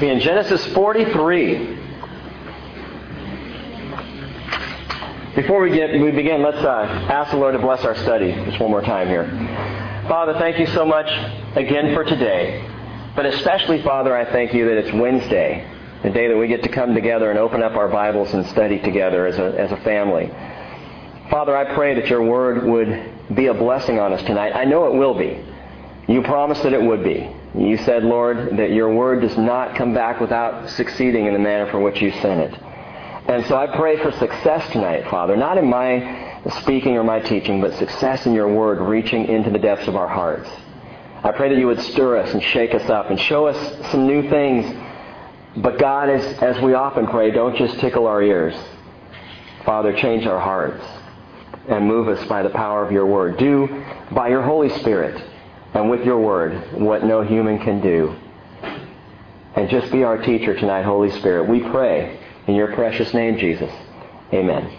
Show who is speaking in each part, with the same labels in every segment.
Speaker 1: Be in Genesis 43. Before we, get, we begin, let's uh, ask the Lord to bless our study just one more time here. Father, thank you so much again for today. But especially, Father, I thank you that it's Wednesday, the day that we get to come together and open up our Bibles and study together as a, as a family. Father, I pray that your word would be a blessing on us tonight. I know it will be. You promised that it would be. You said, Lord, that your word does not come back without succeeding in the manner for which you sent it. And so I pray for success tonight, Father, not in my speaking or my teaching, but success in your word reaching into the depths of our hearts. I pray that you would stir us and shake us up and show us some new things. But God, as, as we often pray, don't just tickle our ears. Father, change our hearts and move us by the power of your word. Do by your Holy Spirit and with your word what no human can do. And just be our teacher tonight, Holy Spirit. We pray in your precious name, Jesus. Amen.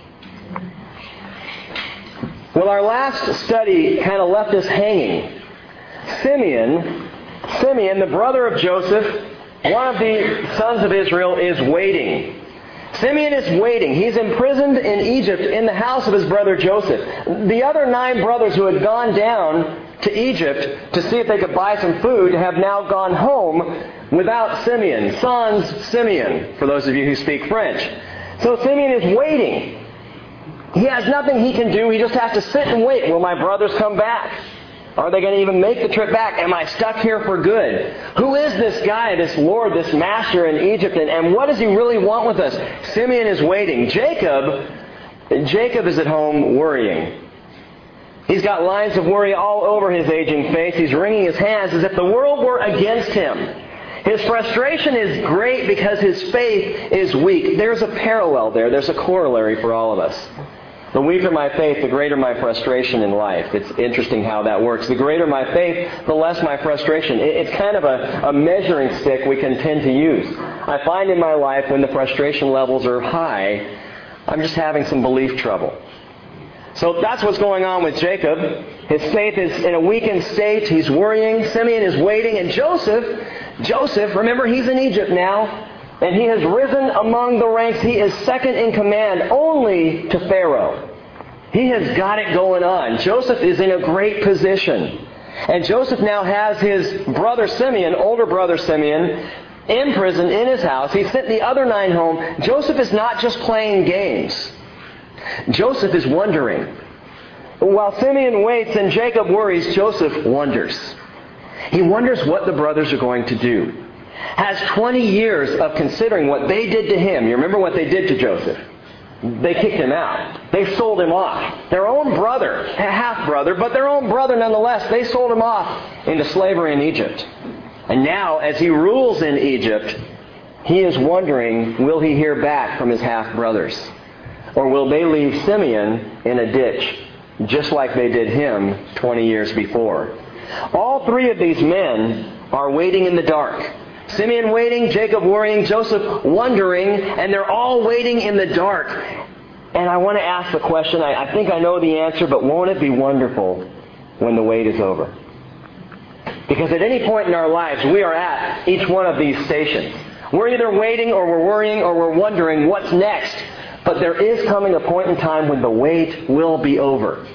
Speaker 1: Well, our last study kind of left us hanging. Simeon, Simeon, the brother of Joseph, one of the sons of Israel, is waiting. Simeon is waiting. He's imprisoned in Egypt in the house of his brother Joseph. The other nine brothers who had gone down to Egypt to see if they could buy some food have now gone home without Simeon. Sans Simeon, for those of you who speak French. So Simeon is waiting. He has nothing he can do. He just has to sit and wait. Will my brothers come back? Are they going to even make the trip back? Am I stuck here for good? Who is this guy, this Lord, this master in Egypt, and, and what does he really want with us? Simeon is waiting. Jacob, Jacob is at home worrying. He's got lines of worry all over his aging face. He's wringing his hands as if the world were against him. His frustration is great because his faith is weak. There's a parallel there. There's a corollary for all of us. The weaker my faith, the greater my frustration in life. It's interesting how that works. The greater my faith, the less my frustration. It's kind of a, a, measuring stick we can tend to use. I find in my life when the frustration levels are high, I'm just having some belief trouble. So that's what's going on with Jacob. His faith is in a weakened state. He's worrying. Simeon is waiting. And Joseph, Joseph, remember he's in Egypt now. And he has risen among the ranks. He is second in command only to Pharaoh. He has got it going on. Joseph is in a great position. And Joseph now has his brother Simeon, older brother Simeon, in prison in his house. He sent the other nine home. Joseph is not just playing games. Joseph is wondering. While Simeon waits and Jacob worries, Joseph wonders. He wonders what the brothers are going to do has 20 years of considering what they did to him. You remember what they did to Joseph? They kicked him out. They sold him off. Their own brother, a half brother, but their own brother nonetheless, they sold him off into slavery in Egypt. And now, as he rules in Egypt, he is wondering will he hear back from his half brothers? Or will they leave Simeon in a ditch, just like they did him 20 years before? All three of these men are waiting in the dark. Simeon waiting, Jacob worrying, Joseph wondering, and they're all waiting in the dark. And I want to ask the question, I, I think I know the answer, but won't it be wonderful when the wait is over? Because at any point in our lives, we are at each one of these stations. We're either waiting or we're worrying or we're wondering what's next. But there is coming a point in time when the wait will be over.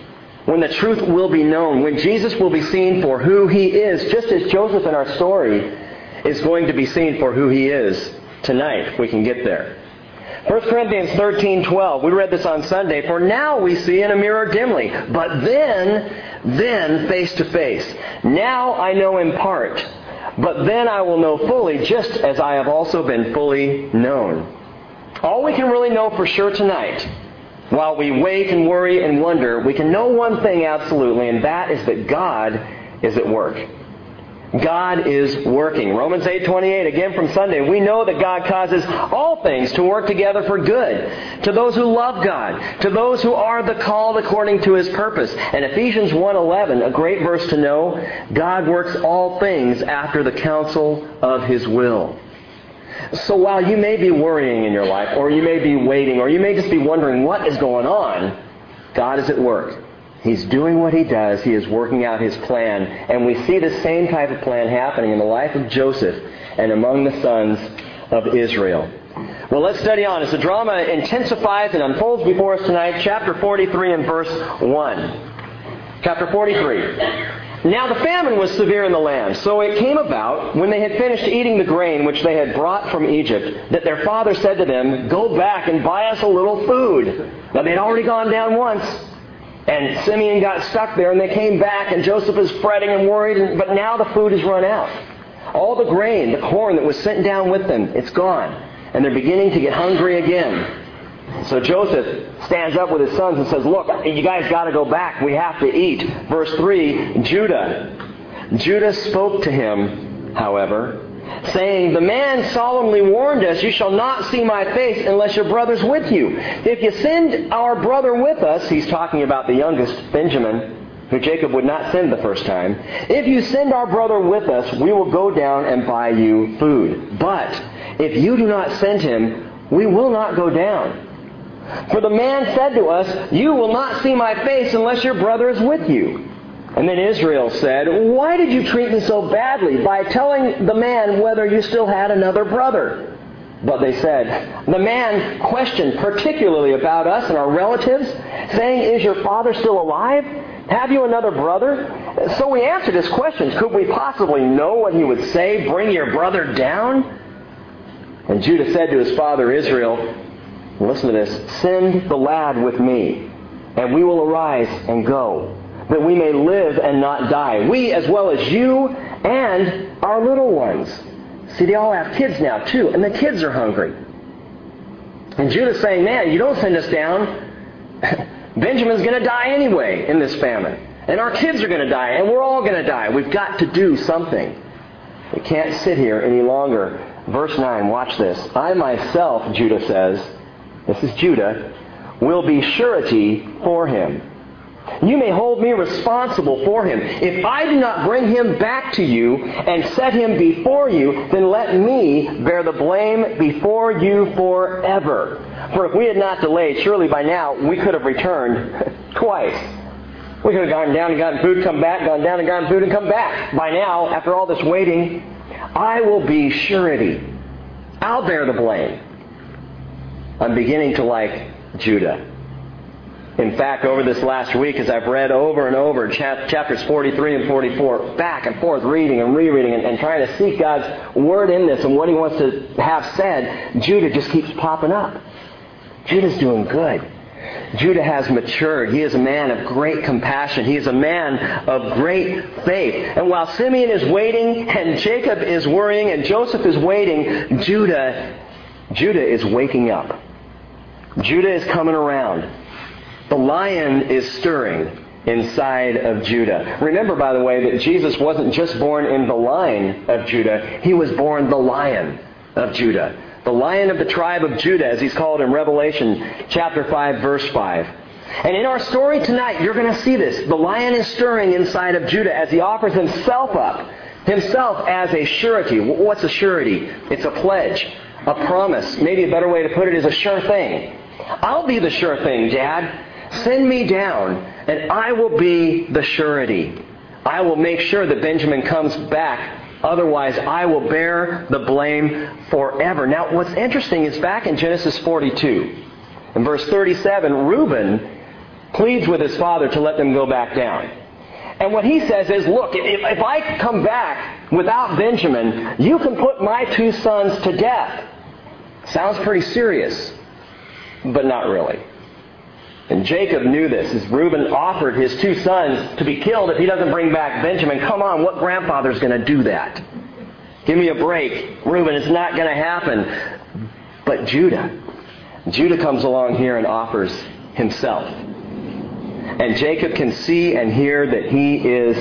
Speaker 1: When the truth will be known. When Jesus will be seen for who he is. Just as Joseph in our story is going to be seen for who he is tonight, we can get there. 1 Corinthians 13:12. We read this on Sunday. For now we see in a mirror dimly, but then, then face to face. Now I know in part, but then I will know fully, just as I have also been fully known. All we can really know for sure tonight, while we wait and worry and wonder, we can know one thing absolutely, and that is that God is at work. God is working. Romans 8:28 again from Sunday. We know that God causes all things to work together for good to those who love God, to those who are the called according to his purpose. And Ephesians 1:11, a great verse to know, God works all things after the counsel of his will. So while you may be worrying in your life or you may be waiting or you may just be wondering what is going on, God is at work. He's doing what he does. He is working out his plan. And we see the same type of plan happening in the life of Joseph and among the sons of Israel. Well, let's study on. As the drama intensifies and unfolds before us tonight, chapter 43 and verse 1. Chapter 43. Now the famine was severe in the land, so it came about, when they had finished eating the grain which they had brought from Egypt, that their father said to them, Go back and buy us a little food. Now they'd already gone down once, and Simeon got stuck there, and they came back, and Joseph is fretting and worried, but now the food has run out. All the grain, the corn that was sent down with them, it's gone. And they're beginning to get hungry again. So Joseph stands up with his sons and says, Look, you guys got to go back. We have to eat. Verse 3 Judah. Judah spoke to him, however, saying, The man solemnly warned us, You shall not see my face unless your brother's with you. If you send our brother with us, he's talking about the youngest, Benjamin, who Jacob would not send the first time. If you send our brother with us, we will go down and buy you food. But if you do not send him, we will not go down. For the man said to us, You will not see my face unless your brother is with you. And then Israel said, Why did you treat me so badly by telling the man whether you still had another brother? But they said, The man questioned particularly about us and our relatives, saying, Is your father still alive? Have you another brother? So we answered his questions. Could we possibly know what he would say? Bring your brother down? And Judah said to his father Israel, Listen to this. Send the lad with me, and we will arise and go, that we may live and not die. We as well as you and our little ones. See, they all have kids now, too, and the kids are hungry. And Judah's saying, Man, you don't send us down. Benjamin's going to die anyway in this famine. And our kids are going to die, and we're all going to die. We've got to do something. We can't sit here any longer. Verse 9, watch this. I myself, Judah says, this is Judah, will be surety for him. You may hold me responsible for him. If I do not bring him back to you and set him before you, then let me bear the blame before you forever. For if we had not delayed, surely by now we could have returned twice. We could have gone down and gotten food, come back, gone down and gotten food and come back. By now, after all this waiting, I will be surety. I'll bear the blame. I'm beginning to like Judah. In fact, over this last week, as I've read over and over chapters 43 and 44, back and forth reading and rereading and, and, trying to seek God's word in this and what He wants to have said, Judah just keeps popping up. Judah's doing good. Judah has matured. He is a man of great compassion. He is a man of great faith. And while Simeon is waiting and Jacob is worrying and Joseph is waiting, Judah, Judah is waking up. Judah is coming around. The lion is stirring inside of Judah. Remember, by the way, that Jesus wasn't just born in the line of Judah, he was born the lion of Judah. The lion of the tribe of Judah, as he's called in Revelation chapter 5, verse 5. And in our story tonight, you're going to see this. The lion is stirring inside of Judah as he offers himself up, himself as a surety. What's a surety? It's a pledge, a promise. Maybe a better way to put it is a sure thing. I'll be the sure thing, Dad. Send me down, and I will be the surety. I will make sure that Benjamin comes back. Otherwise, I will bear the blame forever. Now, what's interesting is back in Genesis 42, in verse 37, Reuben pleads with his father to let them go back down. And what he says is, look, if, if I come back without Benjamin, you can put my two sons to death. Sounds pretty serious, but not really. And Jacob knew this as Reuben offered his two sons to be killed if he doesn't bring back Benjamin. Come on, what grandfather's going to do that? Give me a break. Reuben, it's not going to happen. But Judah, Judah comes along here and offers himself. And Jacob can see and hear that he is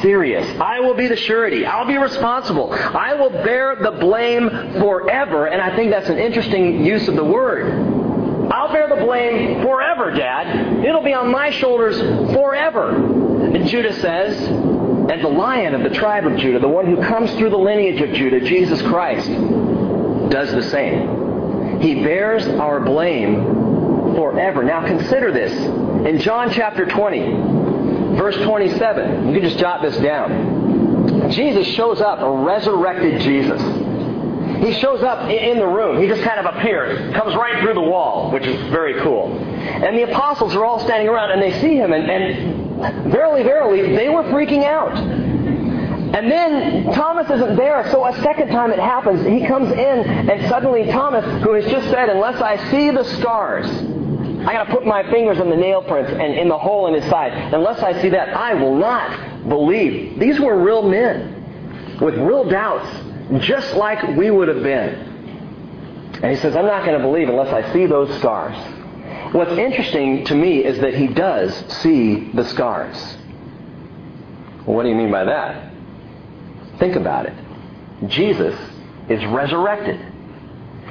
Speaker 1: serious. I will be the surety. I'll be responsible. I will bear the blame forever. And I think that's an interesting use of the word. I'll bear the blame forever, Dad. It'll be on my shoulders forever. And Judah says, and the lion of the tribe of Judah, the one who comes through the lineage of Judah, Jesus Christ, does the same. He bears our blame forever. Now consider this. In John chapter 20, verse 27, you can just jot this down. Jesus shows up, a resurrected Jesus. He shows up in the room. He just kind of appears, comes right through the wall, which is very cool. And the apostles are all standing around and they see him, and, and verily, verily, they were freaking out. And then Thomas isn't there, so a second time it happens. He comes in, and suddenly Thomas, who has just said, Unless I see the scars, I got to put my fingers in the nail prints and in the hole in his side. Unless I see that, I will not believe. These were real men with real doubts, just like we would have been. And he says, I'm not going to believe unless I see those scars. What's interesting to me is that he does see the scars. Well, what do you mean by that? Think about it. Jesus is resurrected.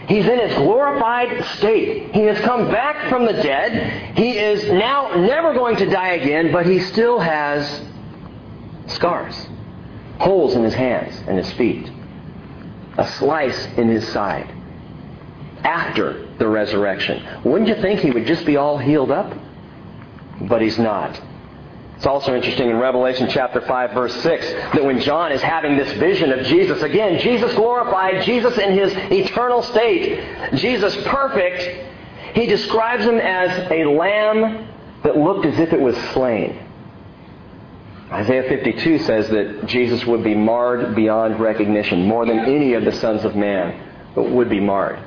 Speaker 1: He's in his glorified state. He has come back from the dead. He is now never going to die again, but he still has scars, holes in his hands and his feet, a slice in his side. After the resurrection. Wouldn't you think he would just be all healed up? But he's not. It's also interesting in Revelation chapter 5 verse 6 that when John is having this vision of Jesus, again, Jesus glorified, Jesus in his eternal state, Jesus perfect, he describes him as a lamb that looked as if it was slain. Isaiah 52 says that Jesus would be marred beyond recognition, more than any of the sons of man would be marred.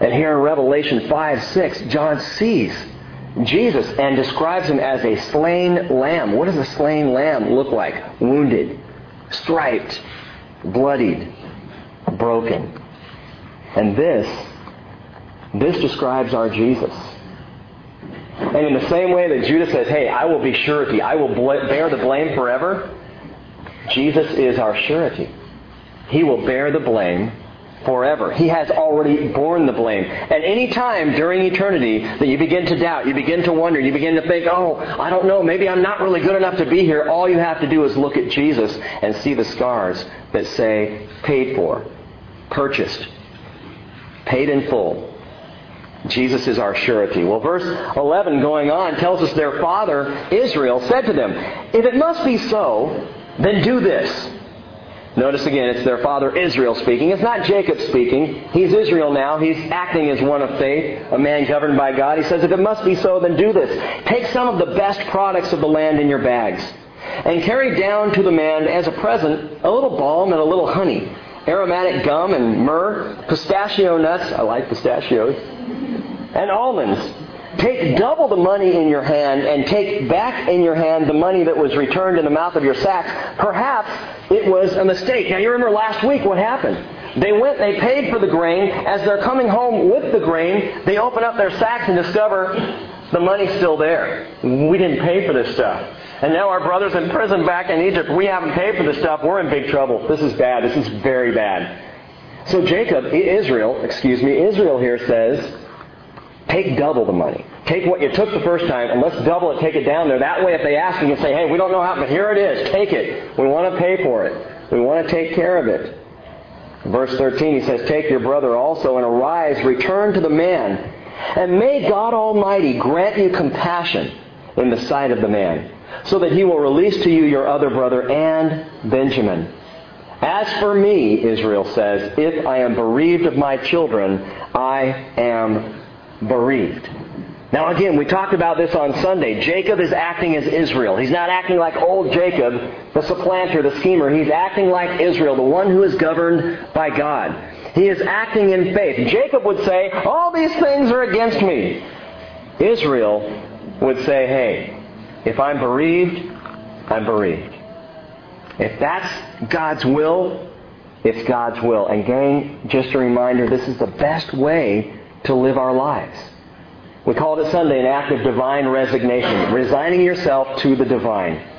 Speaker 1: And here in Revelation 5 6, John sees Jesus and describes him as a slain lamb. What does a slain lamb look like? Wounded, striped, bloodied, broken. And this, this describes our Jesus. And in the same way that Judas says, hey, I will be surety, I will bear the blame forever, Jesus is our surety. He will bear the blame forever. He has already borne the blame. At any time during eternity that you begin to doubt, you begin to wonder, you begin to think, oh, I don't know, maybe I'm not really good enough to be here, all you have to do is look at Jesus and see the scars that say, paid for, purchased, paid in full. Jesus is our surety. Well, verse 11 going on tells us their father, Israel, said to them, If it must be so, then do this. Notice again, it's their father Israel speaking. It's not Jacob speaking. He's Israel now. He's acting as one of faith, a man governed by God. He says, if it must be so, then do this. Take some of the best products of the land in your bags, and carry down to the man as a present a little balm and a little honey, aromatic gum and myrrh, pistachio nuts. I like pistachios. And almonds Take double the money in your hand and take back in your hand the money that was returned in the mouth of your sacks. Perhaps it was a mistake. Now you remember last week what happened. They went, they paid for the grain. As they're coming home with the grain, they open up their sacks and discover the money's still there. We didn't pay for this stuff. And now our brother's in prison back in Egypt. We haven't paid for this stuff. We're in big trouble. This is bad. This is very bad. So Jacob, Israel, excuse me, Israel here says, Take double the money. Take what you took the first time and let's double it, take it down there. That way if they ask you, can say, hey, we don't know how, but here it is. Take it. We want to pay for it. We want to take care of it. Verse 13, he says, Take your brother also and arise, return to the man, and may God Almighty grant you compassion in the sight of the man, so that he will release to you your other brother and Benjamin. As for me, Israel says, if I am bereaved of my children, I am bereaved. Now, again, we talked about this on Sunday. Jacob is acting as Israel. He's not acting like old Jacob, the supplanter, the schemer. He's acting like Israel, the one who is governed by God. He is acting in faith. Jacob would say, All these things are against me. Israel would say, Hey, if I'm bereaved, I'm bereaved. If that's God's will, it's God's will. And, gang, just a reminder this is the best way to live our lives. We called it Sunday an act of divine resignation, resigning yourself to the divine.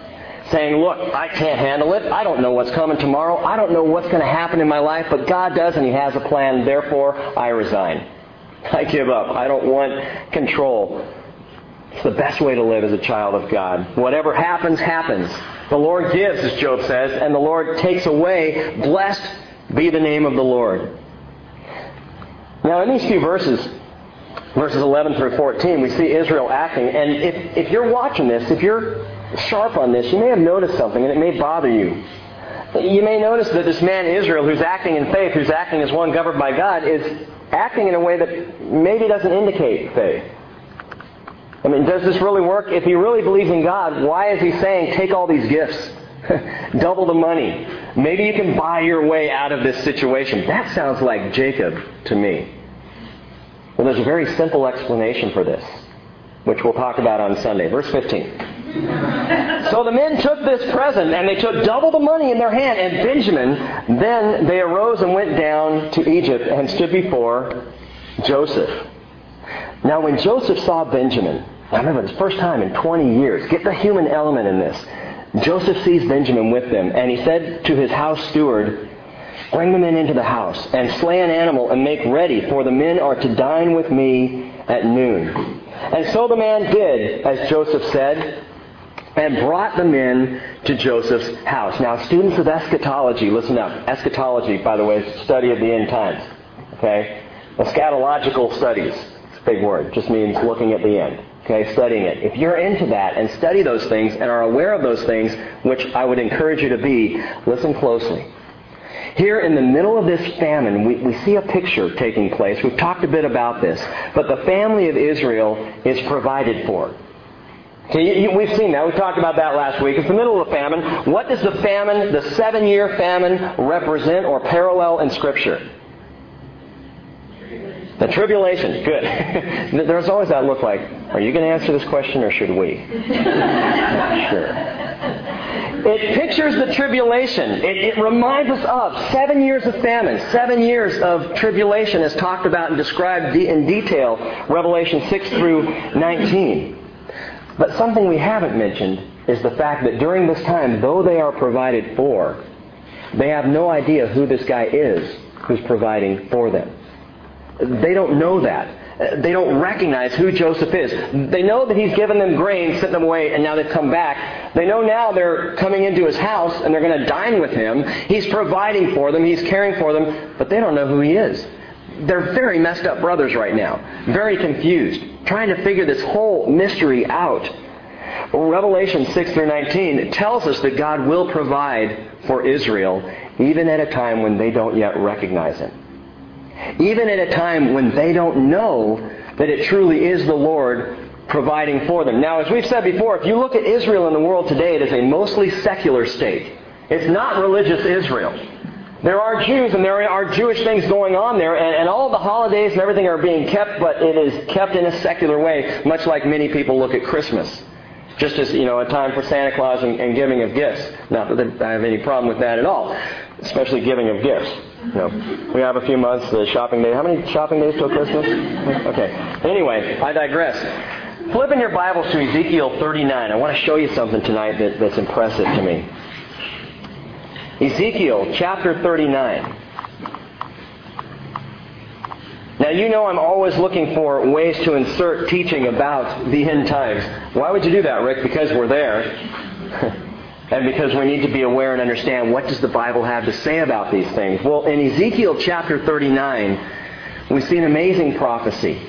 Speaker 1: Saying, look, I can't handle it. I don't know what's coming tomorrow. I don't know what's going to happen in my life, but God does and He has a plan. Therefore, I resign. I give up. I don't want control. It's the best way to live as a child of God. Whatever happens, happens. The Lord gives, as Job says, and the Lord takes away. Blessed be the name of the Lord. Now, in these few verses, verses 11 through 14, we see Israel acting. And if, if you're watching this, if you're sharp on this, you may have noticed something and it may bother you. You may notice that this man Israel, who's acting in faith, who's acting as one governed by God, is acting in a way that maybe doesn't indicate faith. I mean, does this really work? If he really believes in God, why is he saying, take all these gifts? Double the money. Maybe you can buy your way out of this situation. That sounds like Jacob to me. Well, there's a very simple explanation for this, which we'll talk about on Sunday. Verse 15. so the men took this present, and they took double the money in their hand, and Benjamin, then they arose and went down to Egypt and stood before Joseph. Now when Joseph saw Benjamin, I remember the first time in 20 years, get the human element in this. Joseph sees Benjamin with them, and he said to his house steward, Bring the men into the house, and slay an animal, and make ready, for the men are to dine with me at noon. And so the man did, as Joseph said, and brought the men to Joseph's house. Now, students of eschatology, listen up. Eschatology, by the way, is study of the end times. Okay? Eschatological studies. It's a big word. Just means looking at the end. Okay, studying it. If you're into that and study those things and are aware of those things, which I would encourage you to be, listen closely. Here in the middle of this famine, we, we see a picture taking place. We've talked a bit about this. But the family of Israel is provided for. Okay, you, we've seen that. We talked about that last week. It's the middle of the famine. What does the famine, the seven year famine, represent or parallel in Scripture? The tribulation. Good. There's always that look like, are you going to answer this question or should we? sure. It pictures the tribulation. It, it, reminds us of seven years of famine, seven years of tribulation as talked about and described in detail, Revelation 6 through 19. But something we haven't mentioned is the fact that during this time, though they are provided for, they have no idea who this guy is who's providing for them. They don't know that. They don't recognize who Joseph is. They know that he's given them grain, sent them away, and now they've come back. They know now they're coming into his house and they're going to dine with him. He's providing for them, he's caring for them, but they don't know who he is. They're very messed up brothers right now, very confused, trying to figure this whole mystery out. Revelation 6 through 19 tells us that God will provide for Israel even at a time when they don't yet recognize him. Even at a time when they don't know that it truly is the Lord providing for them. Now, as we've said before, if you look at Israel in the world today, it is a mostly secular state. It's not religious Israel. There are Jews and there are Jewish things going on there, and, and, all the holidays and everything are being kept, but it is kept in a secular way, much like many people look at Christmas. Just as, you know, a time for Santa Claus and, and giving of gifts. Not that I have any problem with that at all, especially giving of gifts. You know, we have a few months, the shopping day. How many shopping days till Christmas? Okay. Anyway, I digress. Flip in your Bibles to Ezekiel 39. I want to show you something tonight that, that's impressive to me. Ezekiel chapter 39. Now, you know I'm always looking for ways to insert teaching about the end times. Why would you do that, Rick? Because we're there. and because we need to be aware and understand what does the Bible have to say about these things. Well, in Ezekiel chapter 39, we see an amazing prophecy.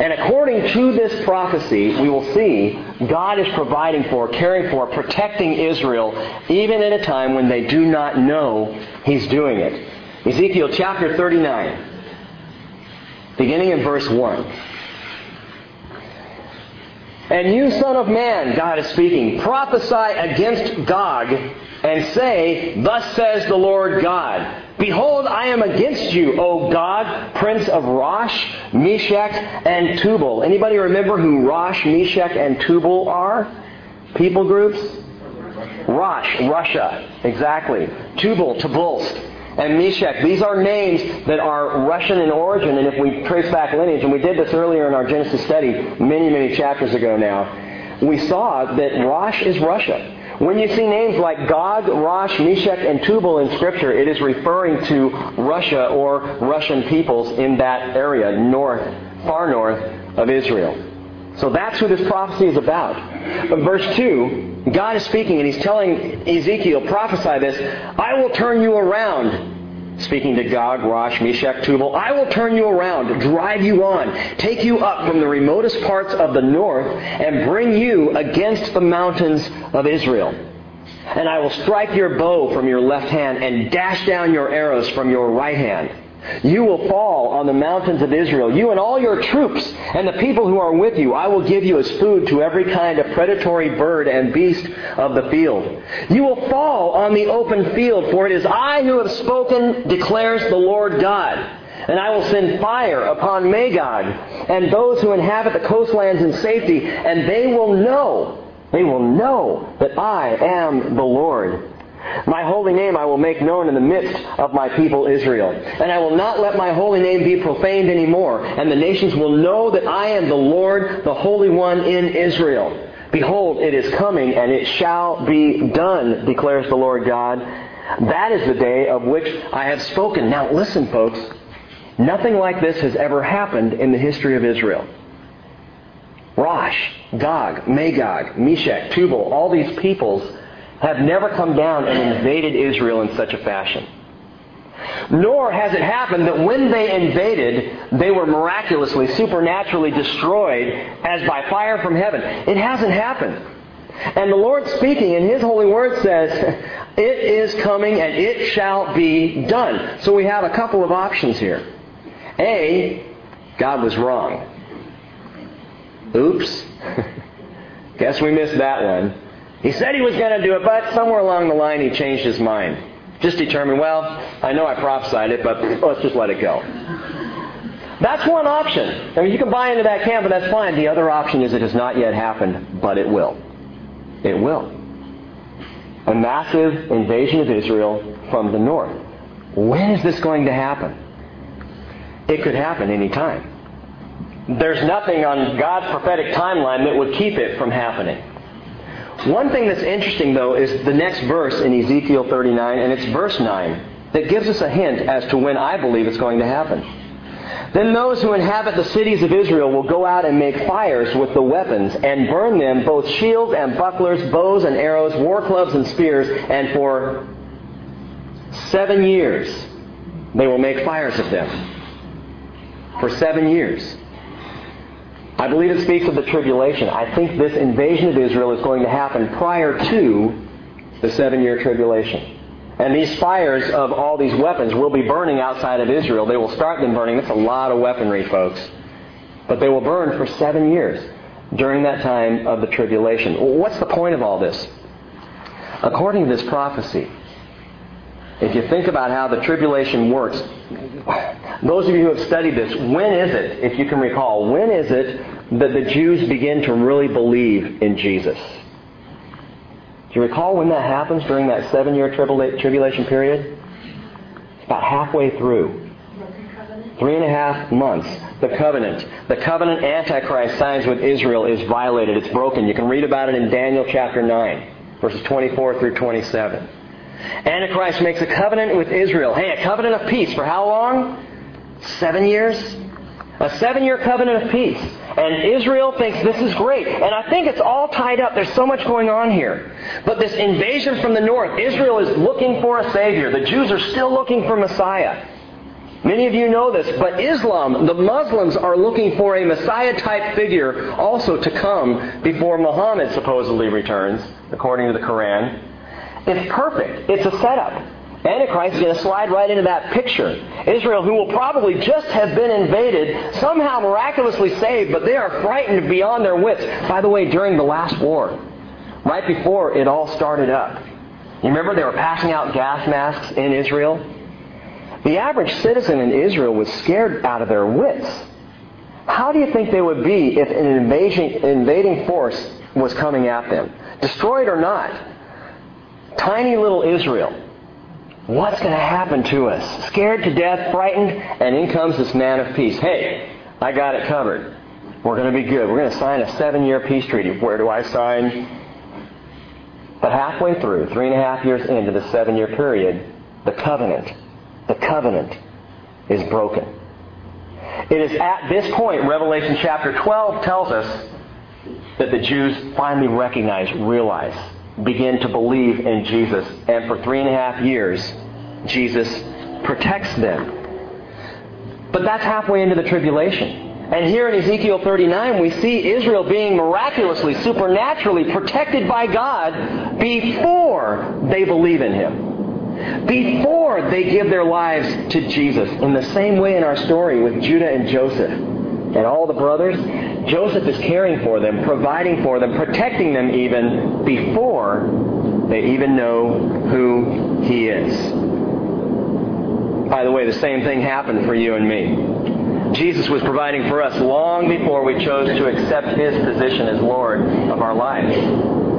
Speaker 1: And according to this prophecy, we will see God is providing for, caring for, protecting Israel, even at a time when they do not know He's doing it. Ezekiel chapter 39 beginning in verse 1. And you, son of man, God is speaking, prophesy against Gog and say, Thus says the Lord God, Behold, I am against you, O Gog, prince of Rosh, Meshech, and Tubal. Anybody remember who Rosh, Meshech, and Tubal are? People groups? Rosh, Russia, exactly. Tubal, Tobolsk and Meshech. These are names that are Russian in origin, and if we trace back lineage, and we did this earlier in our Genesis study many, many chapters ago now, we saw that Rosh is Russia. When you see names like Gog, Rosh, Meshech, and Tubal in Scripture, it is referring to Russia or Russian peoples in that area, north, far north of Israel. So that's who this prophecy is about. But verse 2, God is speaking and he's telling Ezekiel, prophesy this, I will turn you around speaking to Gog, Rosh, Meshech, Tubal, I will turn you around, drive you on, take you up from the remotest parts of the north, and bring you against the mountains of Israel. And I will strike your bow from your left hand and dash down your arrows from your right hand. You will fall on the mountains of Israel, you and all your troops, and the people who are with you. I will give you as food to every kind of predatory bird and beast of the field. You will fall on the open field, for it is I who have spoken, declares the Lord God. And I will send fire upon Magog and those who inhabit the coastlands in safety, and they will know, they will know that I am the Lord. My holy name I will make known in the midst of my people Israel. And I will not let my holy name be profaned anymore. And the nations will know that I am the Lord, the Holy One in Israel. Behold, it is coming, and it shall be done, declares the Lord God. That is the day of which I have spoken. Now listen, folks. Nothing like this has ever happened in the history of Israel. Rosh, Gog, Magog, Meshech, Tubal, all these peoples have never come down and invaded Israel in such a fashion. Nor has it happened that when they invaded, they were miraculously, supernaturally destroyed as by fire from heaven. It hasn't happened. And the Lord speaking in His holy word says, It is coming and it shall be done. So we have a couple of options here. A, God was wrong. Oops. Guess we missed that one. He said he was going to do it, but somewhere along the line he changed his mind. Just determined, well, I know I prophesied it, but let's just let it go. That's one option. I mean, you can buy into that camp, but that's fine. The other option is it has not yet happened, but it will. It will. A massive invasion of Israel from the north. When is this going to happen? It could happen any time. There's nothing on God's prophetic timeline that would keep it from happening. One thing that's interesting, though, is the next verse in Ezekiel 39, and it's verse 9, that gives us a hint as to when I believe it's going to happen. Then those who inhabit the cities of Israel will go out and make fires with the weapons and burn them, both shields and bucklers, bows and arrows, war clubs and spears, and for seven years they will make fires of them. For seven years. I believe it speaks of the tribulation. I think this invasion of Israel is going to happen prior to the seven year tribulation. And these fires of all these weapons will be burning outside of Israel. They will start them burning. That's a lot of weaponry, folks. But they will burn for seven years during that time of the tribulation. What's the point of all this? According to this prophecy, if you think about how the tribulation works, those of you who have studied this, when is it, if you can recall, when is it that the Jews begin to really believe in Jesus? Do you recall when that happens during that seven year tribulation period? It's about halfway through. Three and a half months. The covenant. The covenant Antichrist signs with Israel is violated. It's broken. You can read about it in Daniel chapter 9, verses 24 through 27. Antichrist makes a covenant with Israel. Hey, a covenant of peace. For how long? Seven years? A seven year covenant of peace. And Israel thinks this is great. And I think it's all tied up. There's so much going on here. But this invasion from the north, Israel is looking for a Savior. The Jews are still looking for Messiah. Many of you know this, but Islam, the Muslims, are looking for a Messiah type figure also to come before Muhammad supposedly returns, according to the Quran. It's perfect. It's a setup. Antichrist is going to slide right into that picture. Israel, who will probably just have been invaded, somehow miraculously saved, but they are frightened beyond their wits. By the way, during the last war, right before it all started up, you remember they were passing out gas masks in Israel? The average citizen in Israel was scared out of their wits. How do you think they would be if an invading force was coming at them? Destroyed or not? Tiny little Israel What's going to happen to us? Scared to death, frightened, and in comes this man of peace. Hey, I got it covered. We're going to be good. We're going to sign a seven year peace treaty. Where do I sign? But halfway through, three and a half years into the seven year period, the covenant, the covenant is broken. It is at this point, Revelation chapter 12 tells us that the Jews finally recognize, realize begin to believe in Jesus. And for three and a half years, Jesus protects them. But that's halfway into the tribulation. And here in Ezekiel 39, we see Israel being miraculously, supernaturally protected by God before they believe in Him. Before they give their lives to Jesus. In the same way in our story with Judah and Joseph and all the brothers, Joseph is caring for them, providing for them, protecting them even before they even know who He is. By the way, the same thing happened for you and me. Jesus was providing for us long before we chose to accept His position as Lord of our lives.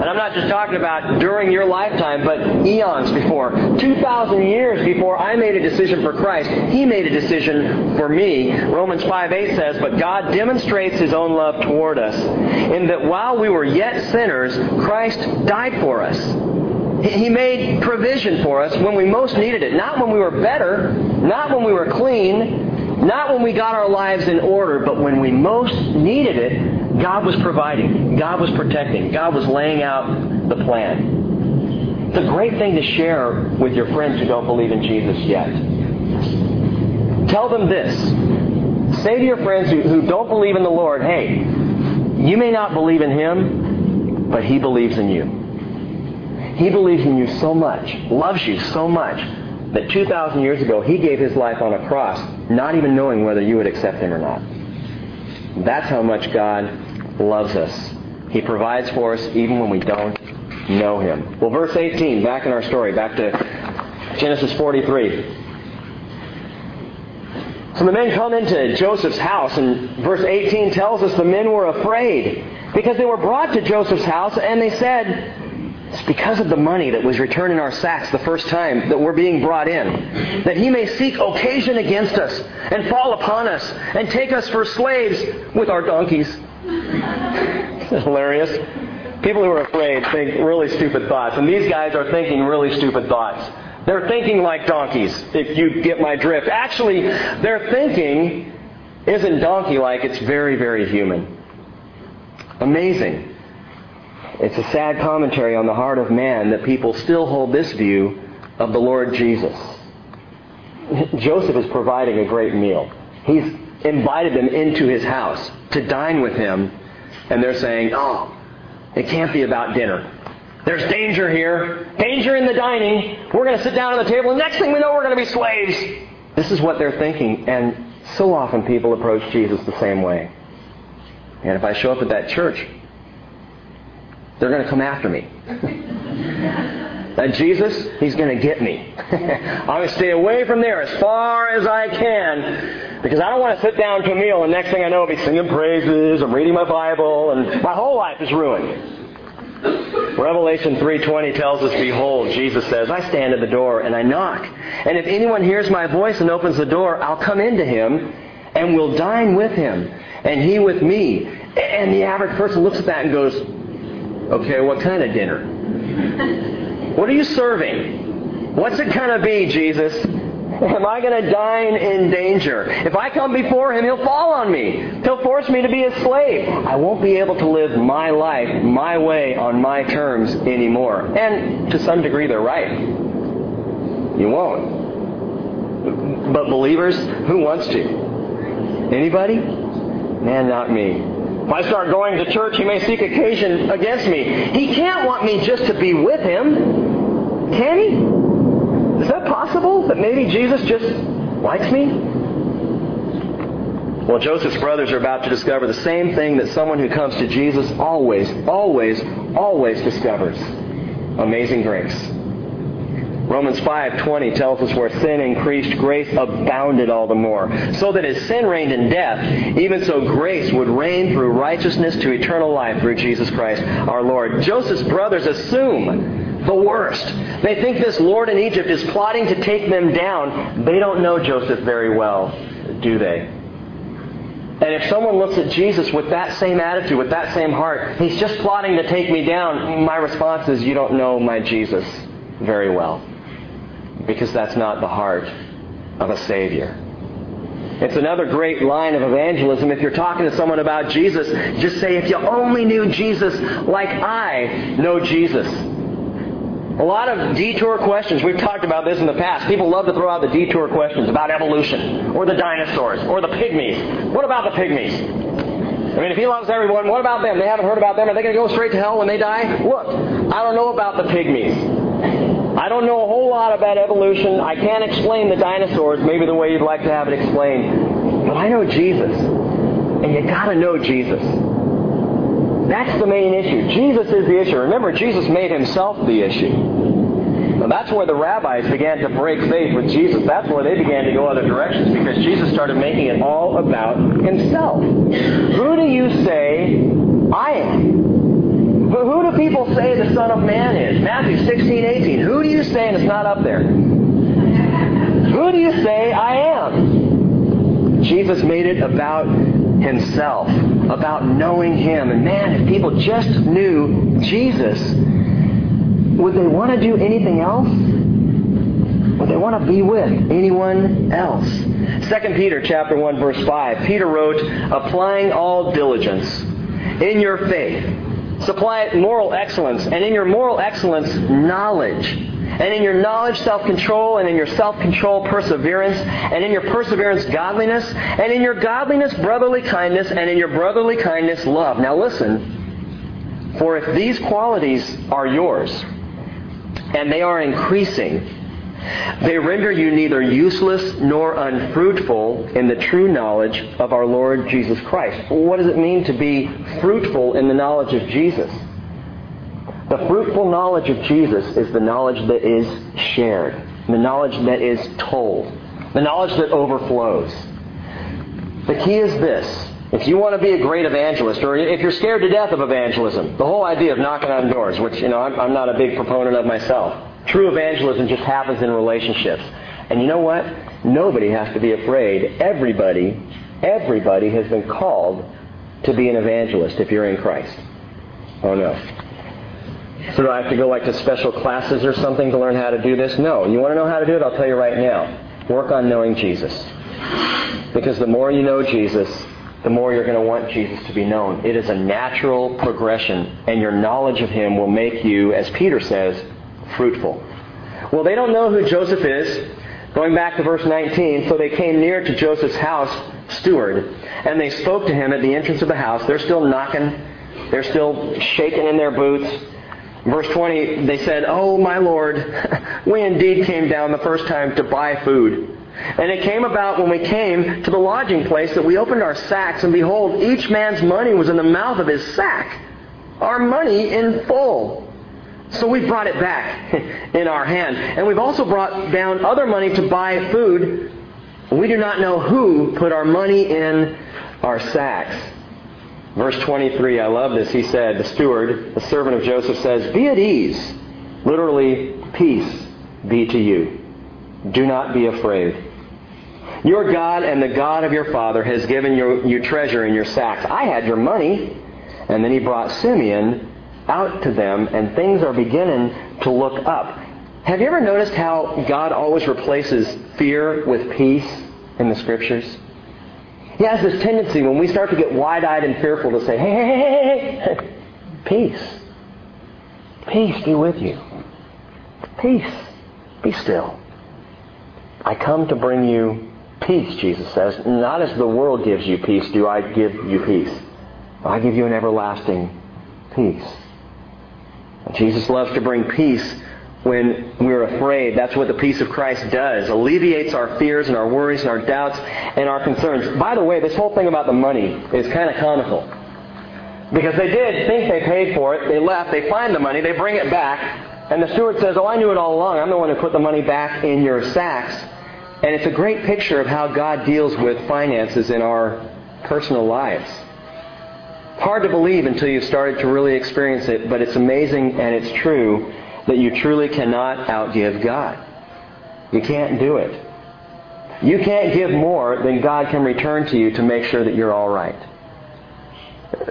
Speaker 1: And I'm not just talking about during your lifetime, but eons before. 2,000 years before I made a decision for Christ, He made a decision for me. Romans 5 8 says, But God demonstrates His own love toward us, in that while we were yet sinners, Christ died for us. He made provision for us when we most needed it. Not when we were better, not when we were clean, not when we got our lives in order, but when we most needed it, God was providing. God was protecting. God was laying out the plan. It's a great thing to share with your friends who don't believe in Jesus yet. Tell them this. Say to your friends who, who don't believe in the Lord, hey, you may not believe in Him, but He believes in you. He believes in you so much, loves you so much, that 2,000 years ago, He gave His life on a cross, not even knowing whether you would accept Him or not. That's how much God loves us. He provides for us even when we don't know Him. Well, verse 18, back in our story, back to Genesis 43. So the men come into Joseph's house, and verse 18 tells us the men were afraid because they were brought to Joseph's house, and they said, it's because of the money that was returned in our sacks the first time that we're being brought in. That he may seek occasion against us and fall upon us and take us for slaves with our donkeys. hilarious. People who are afraid think really stupid thoughts. And these guys are thinking really stupid thoughts. They're thinking like donkeys, if you get my drift. Actually, their thinking isn't donkey like, it's very, very human. Amazing. It's a sad commentary on the heart of man that people still hold this view of the Lord Jesus. Joseph is providing a great meal. He's invited them into his house to dine with him, and they're saying, Oh, it can't be about dinner. There's danger here. Danger in the dining. We're going to sit down at the table, and next thing we know, we're going to be slaves. This is what they're thinking, and so often people approach Jesus the same way. And if I show up at that church, they're going to come after me. And Jesus, He's going to get me. I'm going to stay away from there as far as I can because I don't want to sit down to a meal and next thing I know I'll be singing praises, I'm reading my Bible, and my whole life is ruined. Revelation 3:20 tells us, "Behold, Jesus says, I stand at the door and I knock. And if anyone hears my voice and opens the door, I'll come into him and will dine with him, and he with me." And the average person looks at that and goes, Okay, what kind of dinner? What are you serving? What's it going to be, Jesus? Am I going to dine in danger? If I come before him, he'll fall on me. He'll force me to be a slave. I won't be able to live my life my way on my terms anymore. And to some degree, they're right. You won't. But believers, who wants to? Anybody? Man, not me. If I start going to church, he may seek occasion against me. He can't want me just to be with him. Can he? Is that possible? That maybe Jesus just likes me? Well, Joseph's brothers are about to discover the same thing that someone who comes to Jesus always, always, always discovers. Amazing grace. Romans 5:20 tells us where sin increased, grace abounded all the more. So that as sin reigned in death, even so grace would reign through righteousness to eternal life through Jesus Christ our Lord. Joseph's brothers assume the worst. They think this Lord in Egypt is plotting to take them down. They don't know Joseph very well, do they? And if someone looks at Jesus with that same attitude, with that same heart, he's just plotting to take me down, my response is, you don't know my Jesus very well because that's not the heart of a Savior. It's another great line of evangelism. If you're talking to someone about Jesus, just say, if you only knew Jesus like I know Jesus. A lot of detour questions. We've talked about this in the past. People love to throw out the detour questions about evolution, or the dinosaurs, or the pygmies. What about the pygmies? I mean, if he loves everyone, what about them? They haven't heard about them. Are they going to go straight to hell when they die? Look, I don't know about the pygmies. I don't know a whole lot about evolution. I can't explain the dinosaurs maybe the way you'd like to have it explained. But I know Jesus. And you got to know Jesus. That's the main issue. Jesus is the issue. Remember, Jesus made himself the issue. Now, that's where the rabbis began to break faith with Jesus. That's where they began to go other directions because Jesus started making it all about himself. Who do you say I am? Who do people say the Son of Man is? Matthew 16, 18. Who do you say, and it's not up there. Who do you say I am? Jesus made it about himself, about knowing him. And man, if people just knew Jesus, would they want to do anything else? Would they want to be with anyone else? 2 Peter chapter 1 verse 5. Peter wrote, applying all diligence in your faith, supply it moral excellence, and in your moral excellence, knowledge and in your knowledge, self control, and in your self control, perseverance, and in your perseverance, godliness, and in your godliness, brotherly kindness, and in your brotherly kindness, love. Now listen, for if these qualities are yours, and they are increasing, they render you neither useless nor unfruitful in the true knowledge of our Lord Jesus Christ. What does it mean to be fruitful in the knowledge of Jesus? The fruitful knowledge of Jesus is the knowledge that is shared, the knowledge that is told, the knowledge that overflows. The key is this. If you want to be a great evangelist, or if you're scared to death of evangelism, the whole idea of knocking on doors, which, you know, I'm, I'm not a big proponent of myself, true evangelism just happens in relationships. And you know what? Nobody has to be afraid. Everybody, everybody has been called to be an evangelist if you're in Christ. Oh no. So do I have to go like to special classes or something to learn how to do this? No. You want to know how to do it? I'll tell you right now. Work on knowing Jesus. Because the more you know Jesus, the more you're going to want Jesus to be known. It is a natural progression, and your knowledge of Him will make you, as Peter says, fruitful. Well, they don't know who Joseph is. Going back to verse 19, so they came near to Joseph's house steward, and they spoke to him at the entrance of the house. They're still knocking. They're still shaking in their boots. Verse 20, they said, Oh, my Lord, we indeed came down the first time to buy food. And it came about when we came to the lodging place that we opened our sacks, and behold, each man's money was in the mouth of his sack, our money in full. So we brought it back in our hand. And we've also brought down other money to buy food. We do not know who put our money in our sacks. Verse 23, I love this. He said, the steward, the servant of Joseph says, Be at ease. Literally, peace be to you. Do not be afraid. Your God and the God of your father has given you, you treasure in your sacks. I had your money. And then he brought Simeon out to them, and things are beginning to look up. Have you ever noticed how God always replaces fear with peace in the Scriptures? He has this tendency when we start to get wide eyed and fearful to say, hey, hey, hey, hey, hey, peace. Peace be with you. Peace. Be still. I come to bring you peace, Jesus says. Not as the world gives you peace do I give you peace. I give you an everlasting peace. Jesus loves to bring peace when we're afraid. That's what the peace of Christ does. Alleviates our fears and our worries and our doubts and our concerns. By the way, this whole thing about the money is kind of comical. Because they did think they paid for it. They left. They find the money. They bring it back. And the steward says, Oh, I knew it all along. I'm the one who put the money back in your sacks. And it's a great picture of how God deals with finances in our personal lives. Hard to believe until you've started to really experience it, but it's amazing and it's true that you truly cannot outgive God. You can't do it. You can't give more than God can return to you to make sure that you're all right.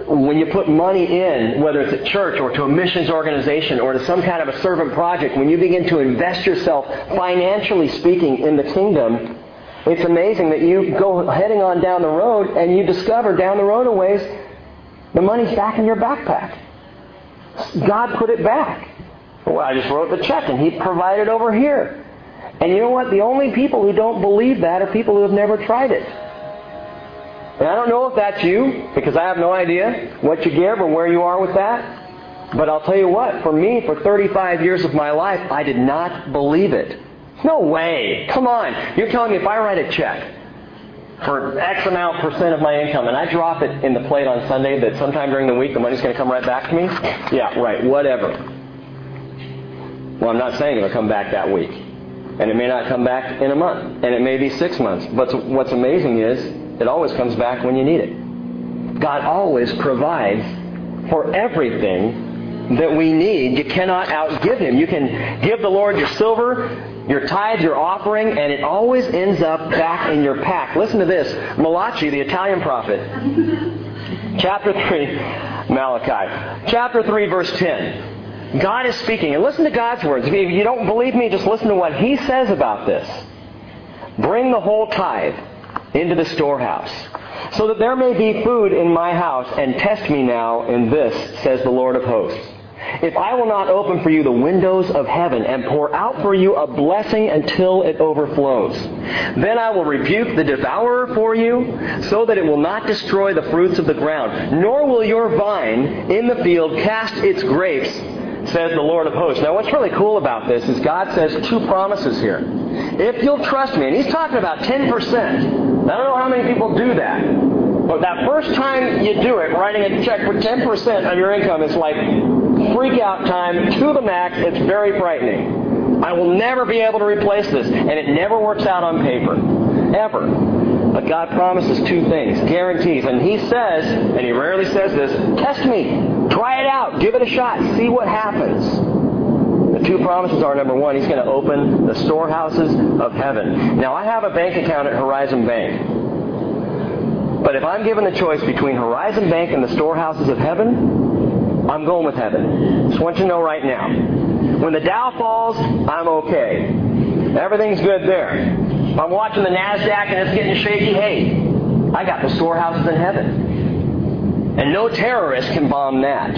Speaker 1: When you put money in, whether it's at church or to a missions organization or to some kind of a servant project, when you begin to invest yourself, financially speaking, in the kingdom, it's amazing that you go heading on down the road and you discover down the road a ways the money's back in your backpack. God put it back. Well, I just wrote the check and he provided over here. And you know what? The only people who don't believe that are people who have never tried it. And I don't know if that's you, because I have no idea what you give or where you are with that. But I'll tell you what, for me, for 35 years of my life, I did not believe it. No way. Come on. You're telling me if I write a check for X amount percent of my income and I drop it in the plate on Sunday that sometime during the week the money's going to come right back to me? Yeah, right. Whatever. Well, I'm not saying it'll come back that week. And it may not come back in a month. And it may be six months. But what's amazing is it always comes back when you need it. God always provides for everything that we need. You cannot outgive Him. You can give the Lord your silver, your tithe, your offering, and it always ends up back in your pack. Listen to this. Malachi, the Italian prophet, chapter 3, Malachi, chapter 3, verse 10. God is speaking. And listen to God's words. If you don't believe me, just listen to what He says about this. Bring the whole tithe into the storehouse, so that there may be food in my house, and test me now in this, says the Lord of hosts. If I will not open for you the windows of heaven and pour out for you a blessing until it overflows, then I will rebuke the devourer for you, so that it will not destroy the fruits of the ground, nor will your vine in the field cast its grapes says the Lord of hosts. Now, what's really cool about this is God says two promises here. If you'll trust me, and He's talking about 10%. I don't know how many people do that. But that first time you do it, writing a check for 10% of your income is like freak out time to the max. It's very frightening. I will never be able to replace this. And it never works out on paper. Ever. But God promises two things, guarantees. And He says, and He rarely says this, test me. Try it out. Give it a shot. See what happens. The two promises are number one, He's going to open the storehouses of heaven. Now, I have a bank account at Horizon Bank. But if I'm given the choice between Horizon Bank and the storehouses of heaven, I'm going with heaven. Just want you to know right now. When the Dow falls, I'm okay. Everything's good there. If I'm watching the NASDAQ and it's getting shaky, hey, I got the storehouses in heaven. And no terrorist can bomb that.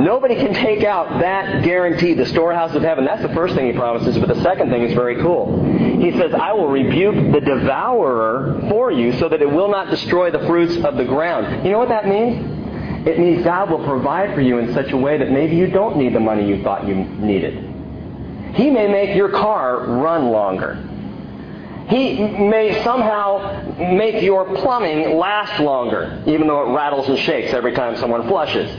Speaker 1: Nobody can take out that guarantee, the storehouse of heaven. That's the first thing he promises, but the second thing is very cool. He says, I will rebuke the devourer for you so that it will not destroy the fruits of the ground. You know what that means? It means God will provide for you in such a way that maybe you don't need the money you thought you needed. He may make your car run longer. He may somehow make your plumbing last longer, even though it rattles and shakes every time someone flushes.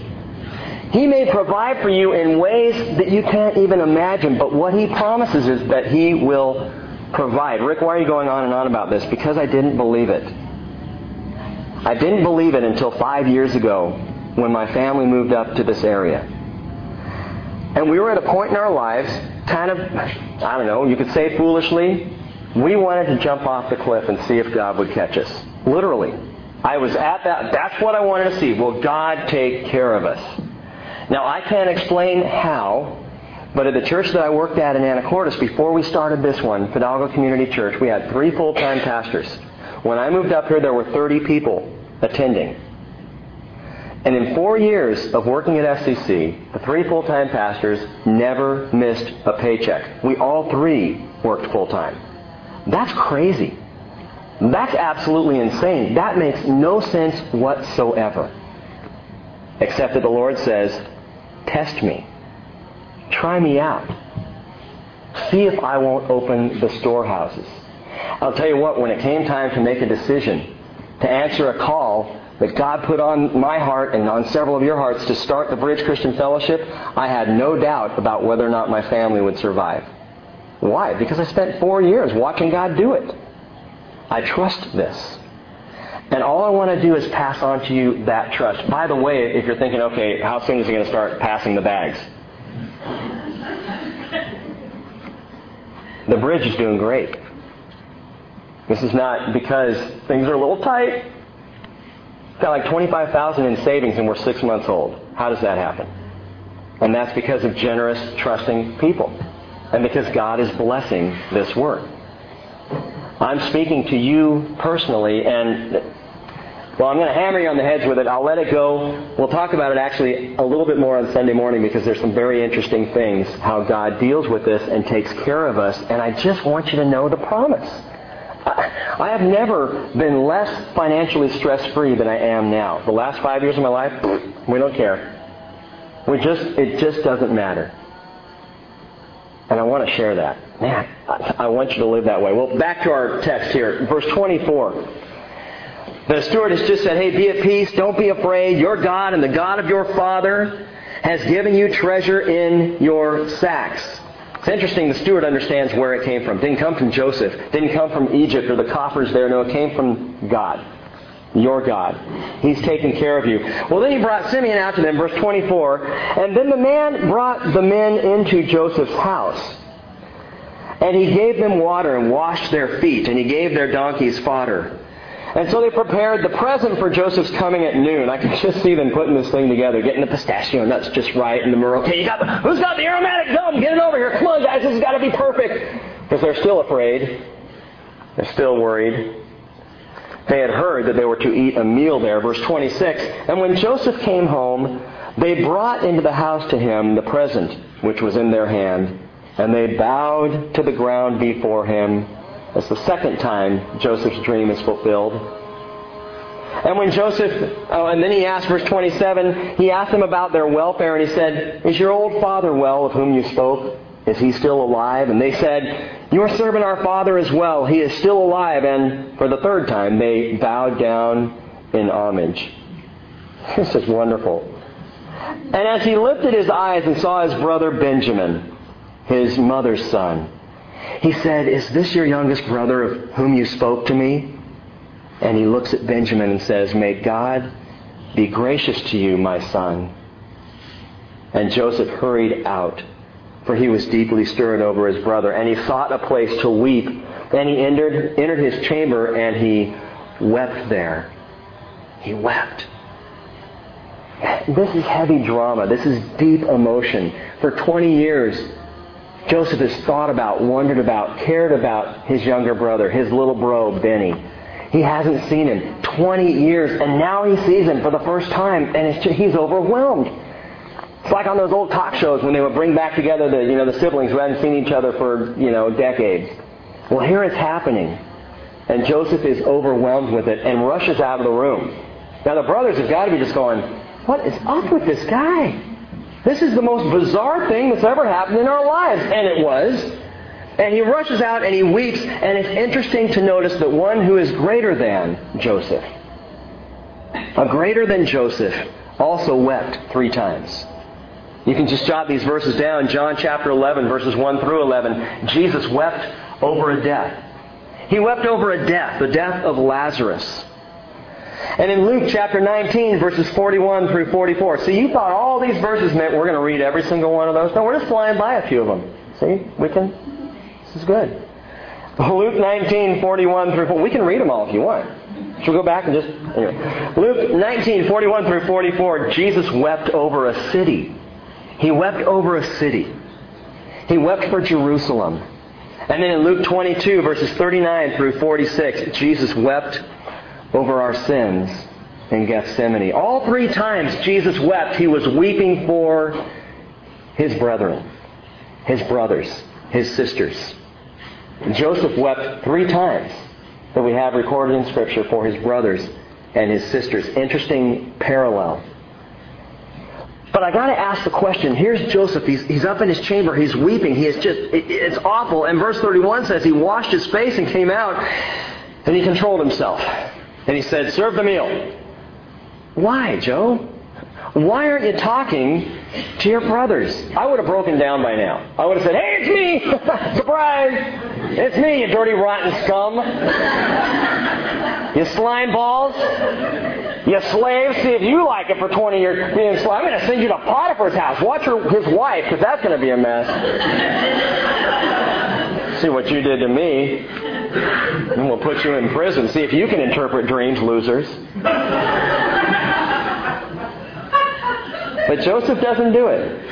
Speaker 1: He may provide for you in ways that you can't even imagine, but what He promises is that He will provide. Rick, why are you going on and on about this? Because I didn't believe it. I didn't believe it until five years ago when my family moved up to this area. And we were at a point in our lives, kind of, I don't know, you could say foolishly, we wanted to jump off the cliff and see if God would catch us. Literally. I was at that. That's what I wanted to see. Will God take care of us? Now, I can't explain how, but at the church that I worked at in Anacortes, before we started this one, Fidalgo Community Church, we had three full-time pastors. When I moved up here, there were 30 people attending. And in four years of working at FCC, the three full-time pastors never missed a paycheck. We all three worked full-time. That's crazy. That's absolutely insane. That makes no sense whatsoever. Except that the Lord says, Test me. Try me out. See if I won't open the storehouses. I'll tell you what, when it came time to make a decision, to answer a call that God put on my heart and on several of your hearts to start the Bridge Christian Fellowship, I had no doubt about whether or not my family would survive. Why? Because I spent four years watching God do it. I trust this. And all I want to do is pass on to you that trust. By the way, if you're thinking, okay, how soon is he going to start passing the bags? The bridge is doing great. This is not because things are a little tight. Got like 25,000 in savings and we're six months old. How does that happen? And that's because of generous, trusting people and because God is blessing this work. I'm speaking to you personally, and Well, I'm going to hammer you on the heads with it. I'll let it go. We'll talk about it actually a little bit more on Sunday morning because there's some very interesting things how God deals with this and takes care of us. And I just want you to know the promise. I have never been less financially stress free than I am now. The last five years of my life, we don't care. We just it just doesn't matter. And I want to share that. Man, I want you to live that way. Well, back to our text here, verse 24. The steward has just said, Hey, be at peace. Don't be afraid. Your God and the God of your father has given you treasure in your sacks. It's interesting, the steward understands where it came from. It didn't come from Joseph. It didn't come from Egypt or the coffers there. No, it came from God. Your God. He's taking care of you. Well, then he brought Simeon out to them, verse 24. And then the man brought the men into Joseph's house. And he gave them water and washed their feet, and he gave their donkeys fodder. And so they prepared the present for Joseph's coming at noon. I can just see them putting this thing together, getting the pistachio nuts just right, and the myrrh. Okay, you got the, who's got the aromatic gum? Get it over here. Come on, guys, this has got to be perfect. Because they're still afraid. They're still worried. They had heard that they were to eat a meal there. Verse 26. And when Joseph came home, they brought into the house to him the present which was in their hand, and they bowed to the ground before him that's the second time Joseph's dream is fulfilled. And when Joseph, oh, and then he asked, verse 27, he asked them about their welfare, and he said, Is your old father well of whom you spoke? Is he still alive? And they said, Your servant our father is well. He is still alive. And for the third time, they bowed down in homage. This is wonderful. And as he lifted his eyes and saw his brother Benjamin, his mother's son, he said, Is this your youngest brother of whom you spoke to me? And he looks at Benjamin and says, May God be gracious to you, my son. And Joseph hurried out, for he was deeply stirred over his brother, and he sought a place to weep. Then he entered, entered his chamber, and he wept there. He wept. This is heavy drama. This is deep emotion. For 20 years, Joseph has thought about, wondered about, cared about his younger brother, his little bro, Benny. He hasn't seen him 20 years, and now he sees him for the first time, and he's overwhelmed. It's like on those old talk shows when they would bring back together the, you know, the siblings who hadn't seen each other for, you know, decades. Well, here it's happening. And Joseph is overwhelmed with it and rushes out of the room. Now the brothers have got to be just going, what is up with this guy? This is the most bizarre thing that's ever happened in our lives. And it was. And he rushes out and he weeps. And it's interesting to notice that one who is greater than Joseph, a greater than Joseph, also wept three times. You can just jot these verses down. John chapter 11, verses 1 through 11. Jesus wept over a death. He wept over a death, the death of Lazarus. And in Luke chapter 19, verses 41 through 44. See, you thought all these verses meant we're going to read every single one of those. No, we're just flying by a few of them. See, we can, this is good. Luke 19, 41 through 4. We can read them all if you want. Should we go back and just. Anyway. Luke 19, 41 through 44. Jesus wept over a city. He wept over a city. He wept for Jerusalem. And then in Luke 22, verses 39 through 46, Jesus wept over our sins in Gethsemane. All three times Jesus wept, he was weeping for his brethren, his brothers, his sisters. Joseph wept three times that we have recorded in Scripture for his brothers and his sisters. Interesting parallel. But I got to ask the question. Here's Joseph. He's, he's up in his chamber. He's weeping. He is just, it, it's awful. And verse 31 says he washed his face and came out and he controlled himself. And he said, Serve the meal. Why, Joe? Why aren't you talking to your brothers? I would have broken down by now. I would have said, Hey, it's me! Surprise! It's me, you dirty, rotten scum. you slime balls. You slaves. See if you like it for 20 years being slave. I'm going to send you to Potiphar's house. Watch her, his wife, because that's going to be a mess. See what you did to me. And we'll put you in prison. See if you can interpret dreams, losers. But Joseph doesn't do it.